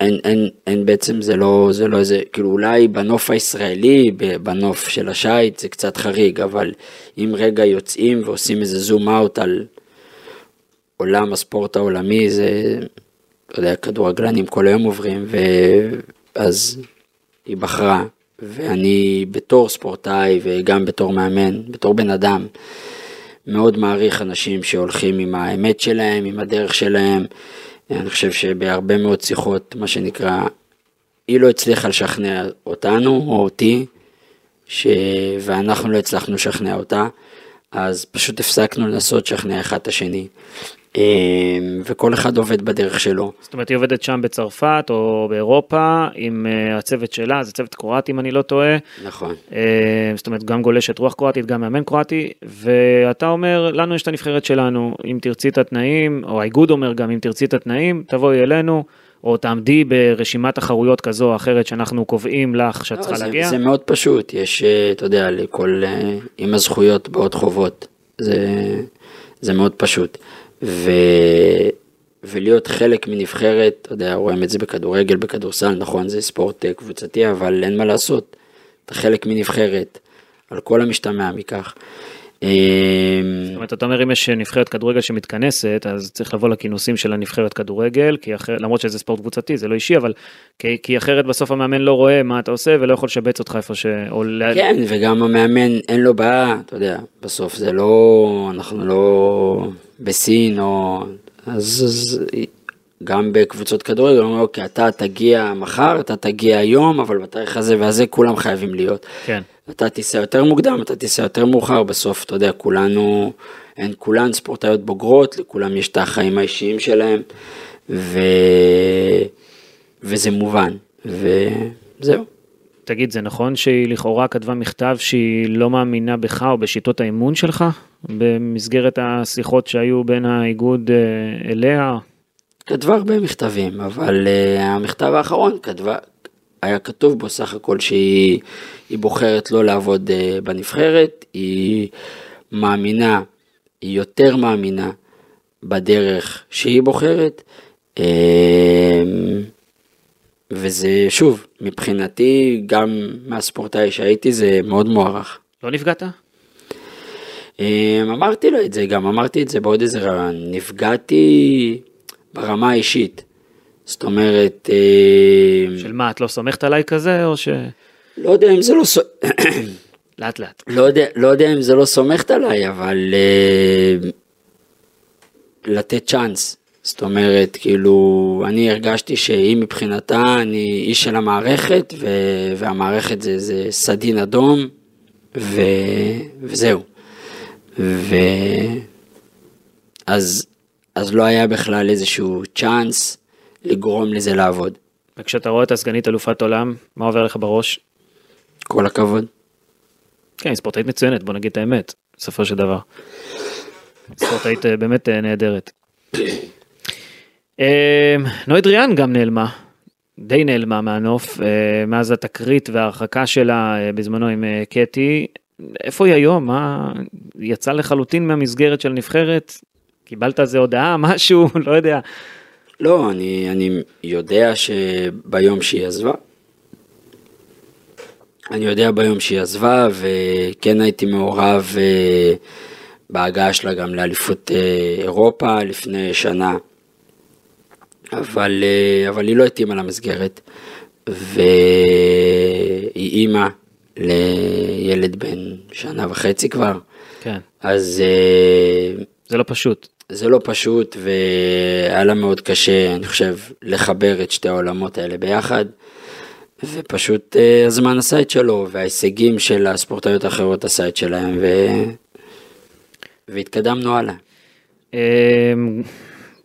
אין, אין, אין בעצם, זה לא, זה לא איזה, כאילו אולי בנוף הישראלי, בנוף של השייט זה קצת חריג, אבל אם רגע יוצאים ועושים איזה זום אאוט על עולם הספורט העולמי, זה, אתה יודע, כדורגלנים כל היום עוברים, ואז היא בחרה, ואני בתור ספורטאי וגם בתור מאמן, בתור בן אדם, מאוד מעריך אנשים שהולכים עם האמת שלהם, עם הדרך שלהם. אני חושב שבהרבה מאוד שיחות, מה שנקרא, היא לא הצליחה לשכנע אותנו או אותי, ש... ואנחנו לא הצלחנו לשכנע אותה, אז פשוט הפסקנו לנסות לשכנע אחד את השני. אמ, וכל אחד עובד בדרך שלו. זאת אומרת, היא עובדת שם בצרפת או באירופה עם uh, הצוות שלה, זה צוות קרואטי אם אני לא טועה. נכון. Uh, זאת אומרת, גם גולשת רוח קרואטית, גם מאמן קרואטי, ואתה אומר, לנו יש את הנבחרת שלנו, אם תרצי את התנאים, או האיגוד אומר גם, אם תרצי את התנאים, תבואי אלינו, או תעמדי ברשימת תחרויות כזו או אחרת שאנחנו קובעים לך שאת לא, צריכה זה, להגיע. זה מאוד פשוט, יש, אה, אתה יודע, לכל, אה, עם הזכויות באות חובות, זה, זה מאוד פשוט. ו, ולהיות חלק מנבחרת, אתה יודע, רואים את זה בכדורגל, בכדורסל, נכון, זה ספורט אה, קבוצתי, אבל אין מה לעשות, אתה חלק מנבחרת, על כל המשתמע מכך. אה, זאת אומרת, אתה אומר, אם יש נבחרת כדורגל שמתכנסת, אז צריך לבוא לכינוסים של הנבחרת כדורגל, כי אחר, למרות שזה ספורט קבוצתי, זה לא אישי, אבל כי, כי אחרת בסוף המאמן לא רואה מה אתה עושה ולא יכול לשבץ אותך איפה ש... או. כן, וגם המאמן אין לו בעיה, אתה יודע, בסוף זה לא, אנחנו לא בסין או... אז, אז גם בקבוצות כדורגל, אומרים, אוקיי, אתה תגיע מחר, אתה תגיע היום, אבל בתאריך הזה והזה כולם חייבים להיות. כן. אתה תיסע יותר מוקדם, אתה תיסע יותר מאוחר, בסוף, אתה יודע, כולנו, הן כולן ספורטאיות בוגרות, לכולם יש את החיים האישיים שלהם, ו... וזה מובן, וזהו. תגיד, זה נכון שהיא לכאורה כתבה מכתב שהיא לא מאמינה בך או בשיטות האימון שלך? במסגרת השיחות שהיו בין האיגוד אה, אליה? כתבה הרבה מכתבים, אבל uh, המכתב האחרון כתבה, היה כתוב בו סך הכל שהיא בוחרת לא לעבוד uh, בנבחרת, היא מאמינה, היא יותר מאמינה בדרך שהיא בוחרת, uh, וזה שוב, מבחינתי, גם מהספורטאי שהייתי, זה מאוד מוערך. לא נפגעת? אמרתי לו את זה, גם אמרתי את זה בעוד איזה רעיון, נפגעתי ברמה האישית. זאת אומרת... אה, של מה, את לא סומכת עליי כזה, או ש... לא יודע אם זה לא... לאט לאט. לא יודע, לא יודע אם זה לא סומכת עליי, אבל uh, לתת צ'אנס. זאת אומרת, כאילו, אני הרגשתי שהיא מבחינתה, אני איש של המערכת, ו, והמערכת זה, זה סדין אדום, ו, וזהו. ואז אז לא היה בכלל איזשהו צ'אנס לגרום לזה לעבוד. וכשאתה רואה את הסגנית אלופת עולם, מה עובר לך בראש? כל הכבוד. כן, היא ספורטאית מצוינת, בוא נגיד את האמת, בסופו של דבר. ספורטאית אה, באמת אה, נהדרת. אה, נוי דריאן גם נעלמה, די נעלמה מהנוף, מאז התקרית וההרחקה שלה בזמנו עם קטי. איפה היא היום? מה, יצא לחלוטין מהמסגרת של הנבחרת? קיבלת איזה הודעה, משהו, לא יודע. לא, אני, אני יודע שביום שהיא עזבה, אני יודע ביום שהיא עזבה, וכן הייתי מעורב אה, בהגעה שלה גם לאליפות אה, אירופה לפני שנה, אבל, אה, אבל היא לא התאימה למסגרת, והיא אימא לילד בן שנה וחצי כבר. כן. אז... זה לא פשוט. זה לא פשוט והיה לה מאוד קשה, אני חושב, לחבר את שתי העולמות האלה ביחד. ופשוט uh, הזמן עשה את שלו, וההישגים של הספורטאיות האחרות עשה את שלהם, ו... והתקדמנו הלאה. אמ,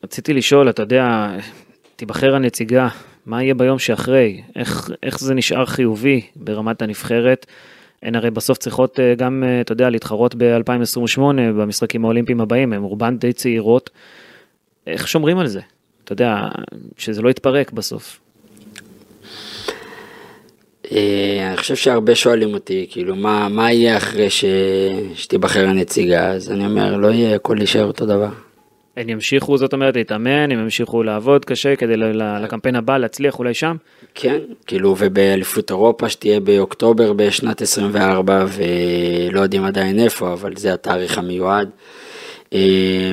רציתי לשאול, אתה יודע, תיבחר הנציגה, מה יהיה ביום שאחרי? איך, איך זה נשאר חיובי ברמת הנבחרת? הן הרי בסוף צריכות אה, גם, אה, אתה יודע, להתחרות ב-2028 במשחקים האולימפיים הבאים, הן רובן די צעירות. איך שומרים על זה? אתה יודע, שזה לא יתפרק בסוף. אה, אני חושב שהרבה שואלים אותי, כאילו, מה, יהיה אחרי. שתיבחר הנציגה? אז אני אומר, לא יהיה, הכל יישאר אותו דבר. הם ימשיכו, זאת אומרת, להתאמן, הם ימשיכו לעבוד קשה כדי לקמפיין הבא להצליח אולי שם? כן, כאילו, ובאליפות אירופה שתהיה באוקטובר בשנת 24, ולא יודעים עדיין איפה, אבל זה התאריך המיועד, אה,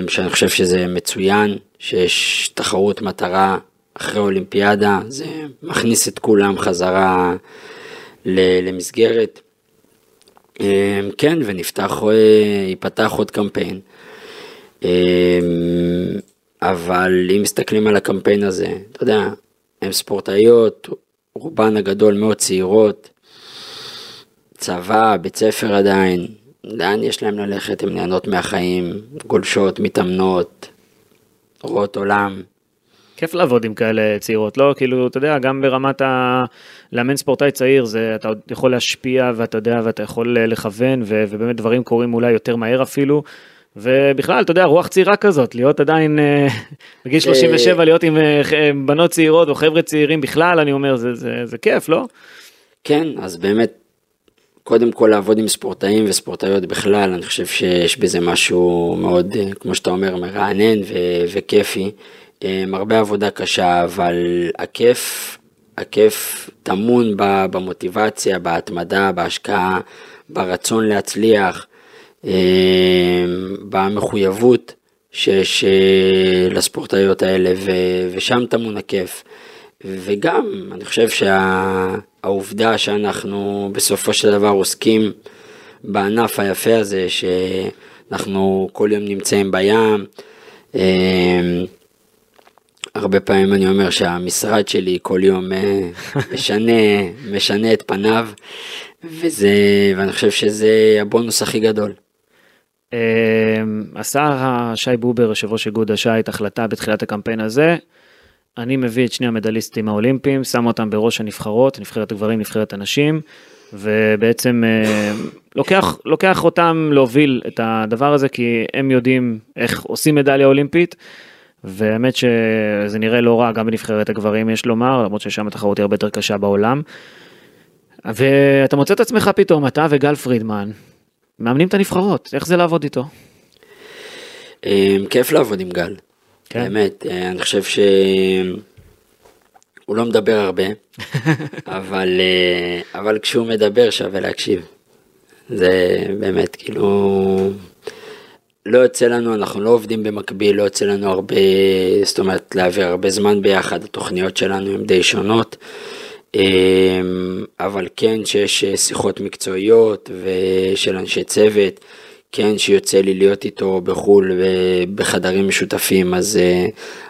שאני חושב שזה מצוין, שיש תחרות מטרה אחרי אולימפיאדה, זה מכניס את כולם חזרה למסגרת. אה, כן, ונפתח, אה, ייפתח עוד קמפיין. אמ, אבל אם מסתכלים על הקמפיין הזה, אתה יודע, הן ספורטאיות, רובן הגדול מאוד צעירות, צבא, בית ספר עדיין, לאן יש להם ללכת? הן נהנות מהחיים, גולשות, מתאמנות, רואות עולם. כיף לעבוד עם כאלה צעירות, לא? כאילו, אתה יודע, גם ברמת ה... לאמן ספורטאי צעיר, זה, אתה יכול להשפיע, ואתה יודע, ואתה יכול לכוון, ו, ובאמת דברים קורים אולי יותר מהר אפילו. ובכלל, אתה יודע, רוח צעירה כזאת, להיות עדיין אה, בגיל 37, אה, להיות עם אה, בנות צעירות או חבר'ה צעירים בכלל, אני אומר, זה, זה, זה כיף, לא? כן, אז באמת, קודם כל לעבוד עם ספורטאים וספורטאיות בכלל, אני חושב שיש בזה משהו מאוד, כמו שאתה אומר, מרענן ו- וכיפי. הרבה עבודה קשה, אבל הכיף, הכיף טמון במוטיבציה, בהתמדה, בהשקעה, ברצון להצליח. אמ, במחויבות שיש אה, לספורטאיות האלה, ו- ושם טמון הכיף. וגם, אני חושב שהעובדה שאנחנו בסופו של דבר עוסקים בענף היפה הזה, שאנחנו כל יום נמצאים בים, אמ, הרבה פעמים אני אומר שהמשרד שלי כל יום אה, משנה, משנה את פניו, וזה, ואני חושב שזה הבונוס הכי גדול. אמ, עשה שי בובר, יושב ראש איגוד השייט, החלטה בתחילת הקמפיין הזה. אני מביא את שני המדליסטים האולימפיים, שם אותם בראש הנבחרות, נבחרת הגברים, נבחרת הנשים, ובעצם אמ, לוקח, לוקח אותם להוביל את הדבר הזה, כי הם יודעים איך עושים מדליה אולימפית, והאמת שזה נראה לא רע גם בנבחרת הגברים יש לומר, למרות ששם התחרות היא הרבה יותר קשה בעולם. ואתה מוצא את עצמך פתאום, אתה וגל פרידמן, מאמנים את הנבחרות, איך זה לעבוד איתו? אה, כיף לעבוד עם גל, כן. באמת, אה, אני חושב ש... הוא לא מדבר הרבה, אבל, אה, אבל כשהוא מדבר שווה להקשיב. זה באמת, כאילו, לא יוצא לנו, אנחנו לא עובדים במקביל, לא יוצא לנו הרבה, זאת אומרת, להעביר הרבה זמן ביחד, התוכניות שלנו הן די שונות, אמ, אבל כן שיש שיחות מקצועיות ושל אנשי צוות, כן שיוצא לי להיות איתו בחו"ל בחדרים משותפים, אז, אה,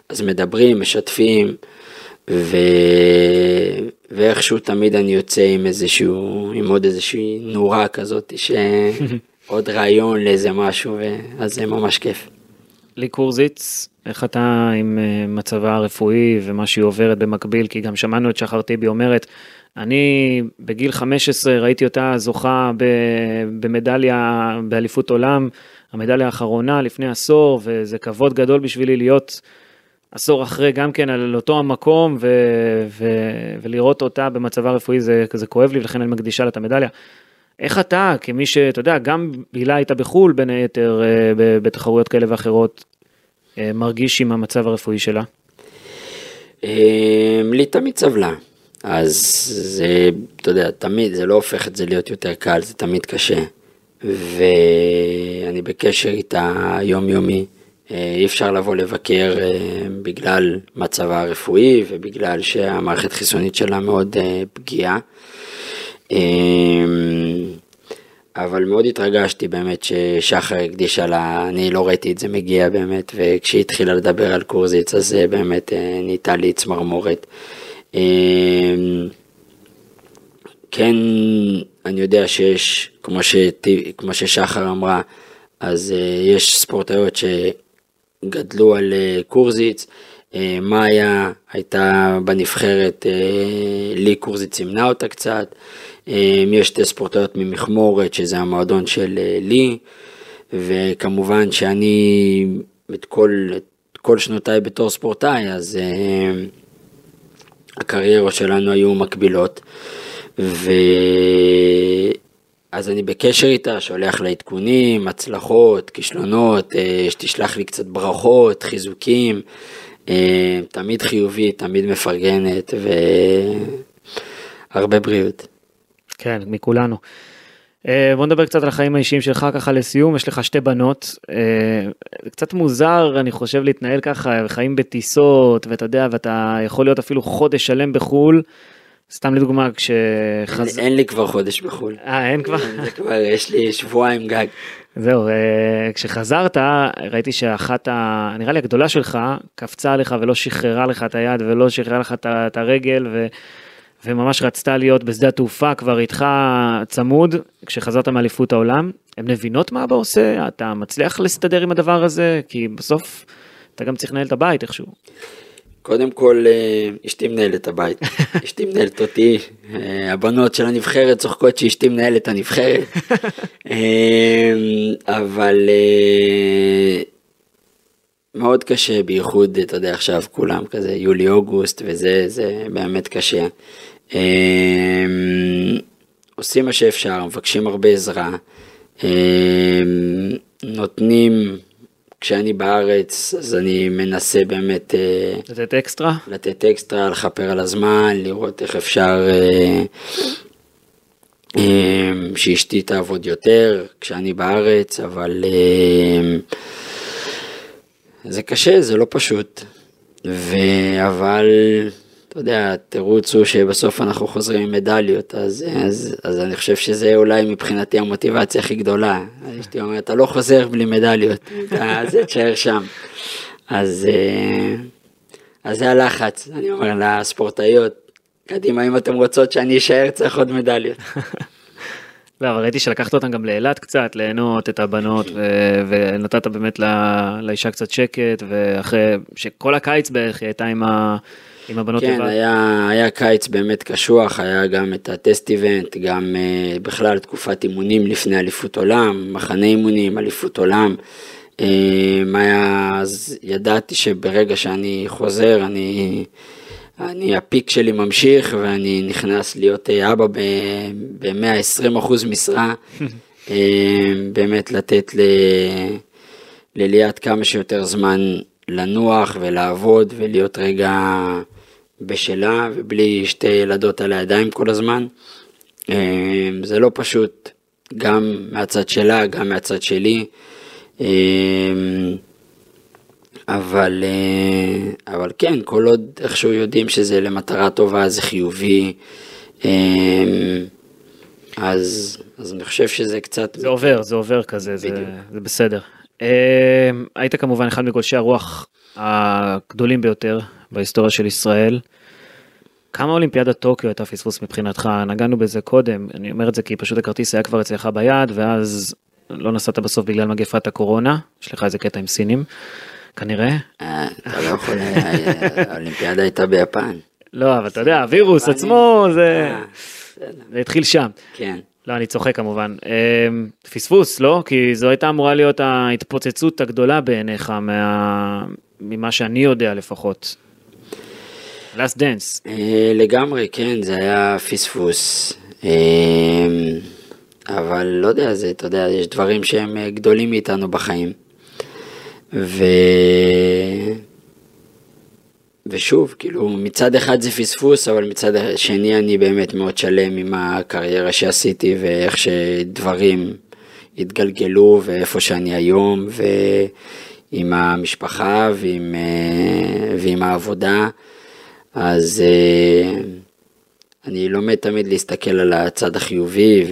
אז מדברים, משתפים. ו... ואיכשהו תמיד אני יוצא עם איזשהו, עם עוד איזושהי נורה כזאת, שעוד רעיון לאיזה משהו, אז זה ממש כיף. לי קורזיץ, איך אתה עם אה, מצבה הרפואי ומה שהיא עוברת במקביל, כי גם שמענו את שחר טיבי אומרת, אני בגיל 15 ראיתי אותה זוכה במדליה באליפות עולם, המדליה האחרונה לפני עשור, וזה כבוד גדול בשבילי להיות עשור אחרי גם כן על אותו המקום ו, ו, ולראות אותה במצבה רפואי זה, זה כואב לי ולכן אני מקדישה לה את המדליה. איך אתה כמי שאתה יודע גם בילה הייתה בחו"ל בין היתר אה, בתחרויות כאלה ואחרות מרגיש עם המצב הרפואי שלה? אה, לי תמיד סבלה אז זה אתה יודע תמיד זה לא הופך את זה להיות יותר קל זה תמיד קשה ואני בקשר איתה יומיומי. אה, אי אפשר לבוא לבקר אה, בגלל מצבה הרפואי ובגלל שהמערכת חיסונית שלה מאוד אה, פגיעה. אבל מאוד התרגשתי באמת ששחר הקדישה לה, אני לא ראיתי את זה מגיע באמת, וכשהיא התחילה לדבר על קורזיץ אז באמת נהייתה לי צמרמורת. כן, אני יודע שיש, כמו, שת, כמו ששחר אמרה, אז יש ספורטאיות ש... גדלו על אה, קורזיץ, אה, מאיה הייתה בנבחרת, אה, לי קורזיץ צימנה אותה קצת, יש שתי ספורטאיות ממכמורת שזה המועדון של לי, וכמובן שאני את כל, את כל שנותיי בתור ספורטאי, אז הקריירות שלנו היו מקבילות. ו... אז אני בקשר איתה, שולח לה עדכונים, הצלחות, כישלונות, אה, שתשלח לי קצת ברכות, חיזוקים, אה, תמיד חיובית, תמיד מפרגנת והרבה בריאות. כן, מכולנו. אה, בוא נדבר קצת על החיים האישיים שלך ככה לסיום, יש לך שתי בנות, קצת מוזר אני חושב להתנהל ככה, חיים בטיסות ואתה יודע ואתה יכול להיות אפילו חודש שלם בחו"ל. סתם לדוגמה כשחז... אין, אין לי כבר חודש בחו"ל. אה אין כבר? זה כבר יש לי שבועיים גג. זהו, אה, כשחזרת ראיתי שאחת ה... נראה לי הגדולה שלך קפצה עליך ולא שחררה לך את היד ולא שחררה לך את הרגל ו... וממש רצתה להיות בשדה התעופה כבר איתך צמוד כשחזרת מאליפות העולם. הן מבינות מה אבא עושה? אתה מצליח להסתדר עם הדבר הזה? כי בסוף אתה גם צריך לנהל את הבית איכשהו. קודם כל, אה, אשתי מנהלת את הבית, אשתי מנהלת אותי, אה, הבנות של הנבחרת צוחקות שאשתי מנהלת את הנבחרת, אה, אבל מאוד קשה, בייחוד, אתה יודע, עכשיו כולם כזה יולי-אוגוסט וזה, זה באמת קשה. עושים מה שאפשר, מבקשים הרבה עזרה, נותנים כשאני בארץ, אז אני מנסה באמת... אה, לתת אקסטרה? לתת אקסטרה, לכפר על הזמן, לראות איך אפשר אה, אה, שאשתי תעבוד יותר כשאני בארץ, אבל זה קשה, זה לא פשוט. ו... אבל אתה יודע, התירוץ הוא שבסוף אנחנו חוזרים עם מדליות, אז, אז, אז אני חושב שזה אולי מבחינתי המוטיבציה הכי גדולה. אשתי אומרת, אתה לא חוזר בלי מדליות, זה תשאר שם. אז, אה, אז זה הלחץ, אני אומר לספורטאיות, קדימה, אם אתן רוצות שאני אשאר, צריך עוד מדליות. לא, אבל ראיתי שלקחת אותם גם לאילת קצת, ליהנות את הבנות, ו- ונתת באמת לא- לאישה קצת שקט, ואחרי שכל הקיץ בערך היא הייתה עם ה... עם הבנות כן, לבד? היה, היה קיץ באמת קשוח, היה גם את הטסט איבנט, גם uh, בכלל תקופת אימונים לפני אליפות עולם, מחנה אימונים, אליפות עולם. אמ, היה, אז ידעתי שברגע שאני חוזר, אני, אני, הפיק שלי ממשיך ואני נכנס להיות אה, אבא ב-120% משרה, אמ, באמת לתת ל... לליאת כמה שיותר זמן לנוח ולעבוד ולהיות רגע בשלה ובלי שתי ילדות על הידיים כל הזמן. אמ, זה לא פשוט, גם מהצד שלה, גם מהצד שלי. אמ, אבל, אה, אבל כן, כל עוד איכשהו יודעים שזה למטרה טובה, זה חיובי, אז, אז אני חושב שזה קצת... זה עובר, זה עובר כזה, זה, זה בסדר. היית כמובן אחד מגולשי הרוח הגדולים ביותר בהיסטוריה של ישראל. כמה אולימפיאדת טוקיו הייתה פספוס מבחינתך? נגענו בזה קודם, אני אומר את זה כי פשוט הכרטיס היה כבר אצלך ביד, ואז לא נסעת בסוף בגלל מגפת הקורונה, יש לך איזה קטע עם סינים, כנראה. אה, אתה לא יכול, אה, האולימפיאדה הייתה ביפן. לא, אבל אתה יודע, הווירוס עצמו, זה אה. זה התחיל שם. כן. לא, אני צוחק כמובן. אמ, פספוס, לא? כי זו הייתה אמורה להיות ההתפוצצות הגדולה בעיניך מה... ממה שאני יודע לפחות. Last Dance. אה, לגמרי, כן, זה היה פספוס. אה, אבל לא יודע, זה, אתה יודע, יש דברים שהם אה, גדולים מאיתנו בחיים. ו... ושוב, כאילו, מצד אחד זה פספוס, אבל מצד שני אני באמת מאוד שלם עם הקריירה שעשיתי ואיך שדברים התגלגלו ואיפה שאני היום ועם המשפחה ועם, אה, ועם העבודה. אז אה, אני לומד תמיד להסתכל על הצד החיובי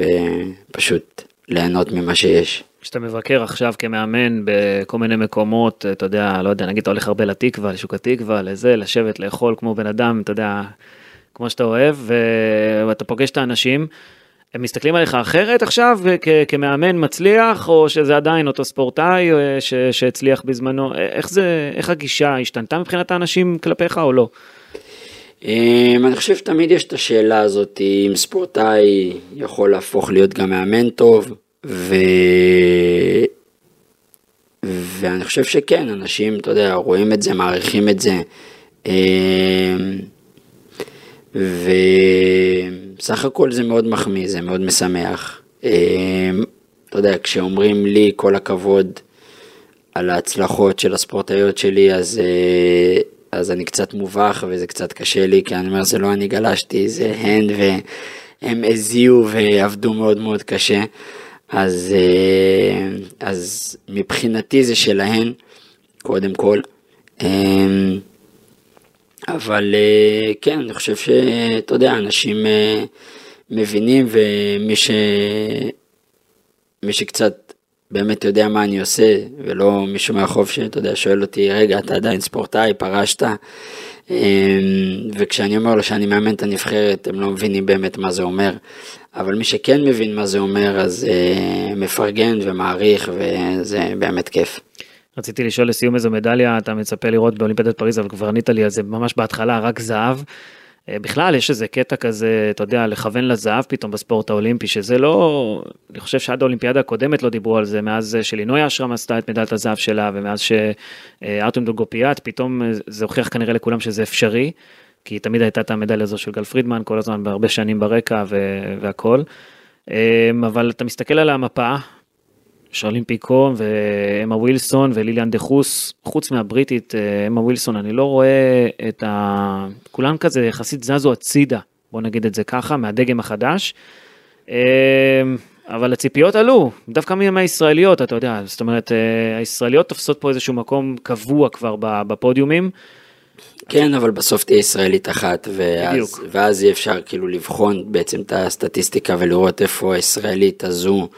ופשוט ליהנות ממה שיש. כשאתה מבקר עכשיו כמאמן בכל מיני מקומות, אתה יודע, לא יודע, נגיד אתה הולך הרבה לתקווה, לשוק התקווה, לזה, לשבת, לאכול כמו בן אדם, אתה יודע, כמו שאתה אוהב, ואתה פוגש את האנשים, הם מסתכלים עליך אחרת עכשיו כ- כמאמן מצליח, או שזה עדיין אותו ספורטאי אה, ש- שהצליח בזמנו, איך זה, איך הגישה השתנתה מבחינת האנשים כלפיך או לא? אמ, אני חושב שתמיד יש את השאלה הזאת אם ספורטאי יכול להפוך להיות גם מאמן טוב, ו... ואני חושב שכן, אנשים, אתה יודע, רואים את זה, מעריכים את זה. אמ, וסך הכל זה מאוד מחמיא, זה מאוד משמח. אמ, אתה יודע, כשאומרים לי כל הכבוד על ההצלחות של הספורטאיות שלי, אז, אה, אז אני קצת מובך וזה קצת קשה לי, כי אני אומר, זה לא אני גלשתי, זה הן, והם הזיעו ועבדו מאוד מאוד קשה. אז, אה, אז מבחינתי זה שלהן, קודם כל. אבל אה, כן, אני חושב שאתה יודע, אנשים אה, מבינים ומי ש... מי שקצת באמת יודע מה אני עושה, ולא מישהו מהחוב שאתה יודע, שואל אותי, רגע, אתה עדיין ספורטאי, פרשת? אמ, וכשאני אומר לו שאני מאמן את הנבחרת, הם לא מבינים באמת מה זה אומר. אבל מי שכן מבין מה זה אומר, אז אה, מפרגן ומעריך, וזה באמת כיף. רציתי לשאול לסיום איזו מדליה אתה מצפה לראות באולימפיאדת פריז, אבל כבר ענית לי על זה ממש בהתחלה, רק זהב. אה, בכלל יש איזה קטע כזה, אתה יודע, לכוון לזהב פתאום בספורט האולימפי, שזה לא, אני חושב שעד האולימפיאדה הקודמת לא דיברו על זה, מאז שלינוי אשרם עשתה את מדליית הזהב שלה, ומאז שארטום דוגופיאט, פתאום זה הוכיח כנראה לכולם שזה אפשרי, כי תמיד הייתה את המדליה הזו של גל פרידמן, כל הזמן בהרבה שנים ברקע ו- והכל. אה, אבל אתה מסתכל על המפה, שרלין פיקו ואמה ווילסון וליליאן דחוס, חוץ מהבריטית אה, אמה ווילסון, אני לא רואה את ה... כולם כזה יחסית זזו הצידה, בוא נגיד את זה ככה, מהדגם החדש. אה, אבל הציפיות עלו, דווקא מהישראליות, אתה יודע, זאת אומרת, אה, הישראליות תופסות פה איזשהו מקום קבוע כבר בפודיומים. כן, אבל בסוף תהיה ישראלית אחת, ואז, בדיוק. ואז יהיה אפשר כאילו לבחון בעצם את הסטטיסטיקה ולראות איפה הישראלית הזו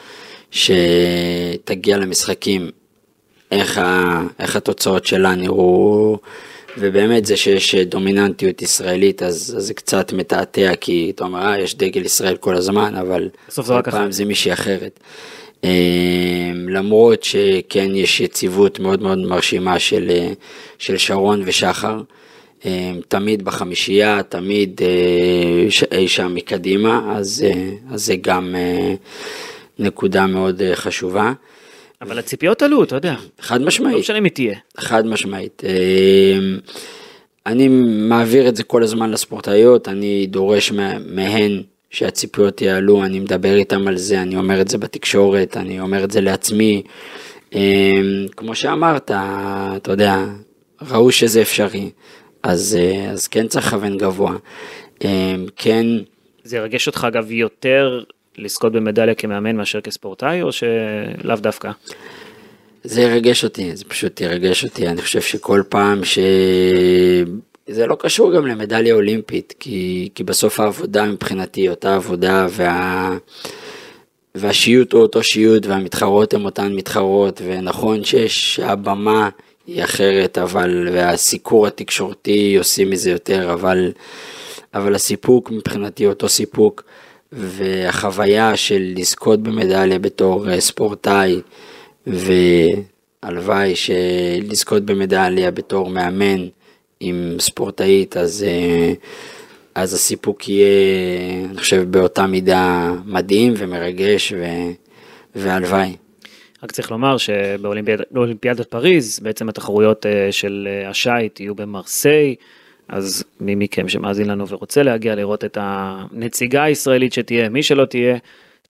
שתגיע למשחקים, איך, ה, איך התוצאות שלה נראו, ובאמת זה שיש דומיננטיות ישראלית אז, אז זה קצת מתעתע, כי אתה אומר, אה, יש דגל ישראל כל הזמן, אבל בסוף זה רק פעם. זה מישהי אחרת. אה, למרות שכן יש יציבות מאוד מאוד מרשימה של, אה, של שרון ושחר, אה, תמיד בחמישייה, תמיד אה, ש- אי שם מקדימה, אז, אה, אז זה גם אה, נקודה מאוד אה, חשובה. אבל הציפיות עלו, אתה יודע. חד לא משמעית. משנה מי תהיה. חד משמעית. אמ, אני מעביר את זה כל הזמן לספורטאיות, אני דורש מה- מהן שהציפיות יעלו, אני מדבר איתם על זה, אני אומר את זה בתקשורת, אני אומר את זה לעצמי. אמ, כמו שאמרת, אתה יודע, ראו שזה אפשרי, אז, אה, אז כן צריך לכוון גבוה. אמ, כן, זה ירגש אותך אגב יותר לזכות במדליה כמאמן מאשר כספורטאי, או שלאו דווקא? זה ירגש אותי, זה פשוט ירגש אותי, אני חושב שכל פעם ש... זה לא קשור גם למדליה אולימפית, כי, כי בסוף העבודה מבחינתי היא אותה עבודה, וה... והשיוט הוא אותו שיוט, והמתחרות הן אותן מתחרות, ונכון שיש, שהבמה היא אחרת, אבל, והסיקור התקשורתי עושים מזה יותר, אבל, אבל הסיפוק מבחינתי אותו סיפוק, והחוויה של לזכות במדליה בתור אה, ספורטאי, והלוואי שלזכות במדליה בתור מאמן עם ספורטאית, אז, אה, אז הסיפוק יהיה, אני חושב, באותה מידה מדהים ומרגש, ו, והלוואי. רק צריך לומר שבאולימפיאדת פריז בעצם התחרויות אה, של השייט יהיו במרסיי, אז מי מכם שמאזין לנו ורוצה להגיע לראות את הנציגה הישראלית שתהיה, מי שלא תהיה,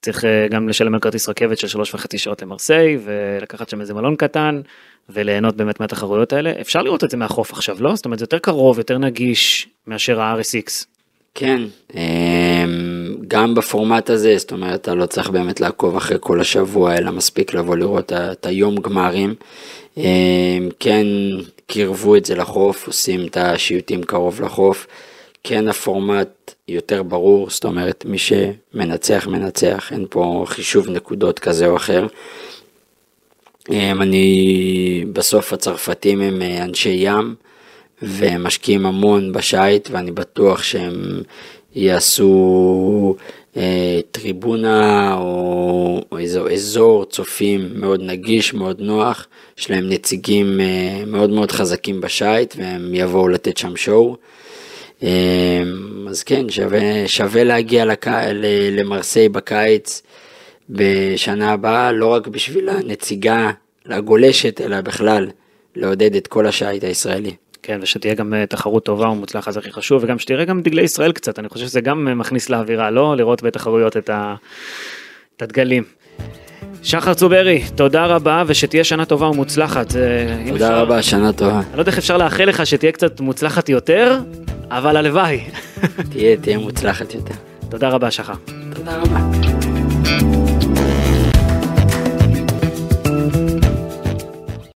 צריך אה, גם לשלם על כרטיס רכבת של שלוש וחצי שעות למרסיי ולקחת שם איזה מלון קטן וליהנות באמת מהתחרויות האלה. אפשר לראות את זה מהחוף עכשיו, לא? זאת אומרת זה יותר קרוב, יותר נגיש מאשר ה-RSX. כן, אמ, גם בפורמט הזה, זאת אומרת, אתה לא צריך באמת לעקוב אחרי כל השבוע, אלא מספיק לבוא לראות את היום גמרים. אמ, כן, קירבו את זה לחוף, עושים את השיוטים קרוב לחוף. כן, הפורמט יותר ברור, זאת אומרת, מי שמנצח, מנצח, אין פה חישוב נקודות כזה או אחר. אמ, אני, בסוף הצרפתים הם אה, אנשי ים, והם משקיעים המון בשייט, ואני בטוח שהם יעשו אה, טריבונה או, או איזו אזור צופים מאוד נגיש, מאוד נוח, יש להם נציגים אה, מאוד מאוד חזקים בשייט, והם יבואו לתת שם שואו. אה, אז כן, שווה, שווה להגיע לק... למרסיי בקיץ בשנה הבאה, לא רק בשביל הנציגה הגולשת, אלא בכלל לעודד את כל השייט הישראלי. כן, ושתהיה גם אה, תחרות טובה ומוצלחת זה הכי חשוב, וגם שתראה גם דגלי ישראל קצת, אני חושב שזה גם אה, מכניס לאווירה, לא? לראות בתחרויות את, ה... את הדגלים. שחר צוברי, תודה רבה, ושתהיה שנה טובה ומוצלחת. אה, תודה אפשר- רבה, שנה טובה. אני לא יודע איך אפשר לאחל לך שתהיה קצת מוצלחת יותר, אבל הלוואי. תהיה, תהיה מוצלחת יותר. תודה רבה, שחר. תודה רבה.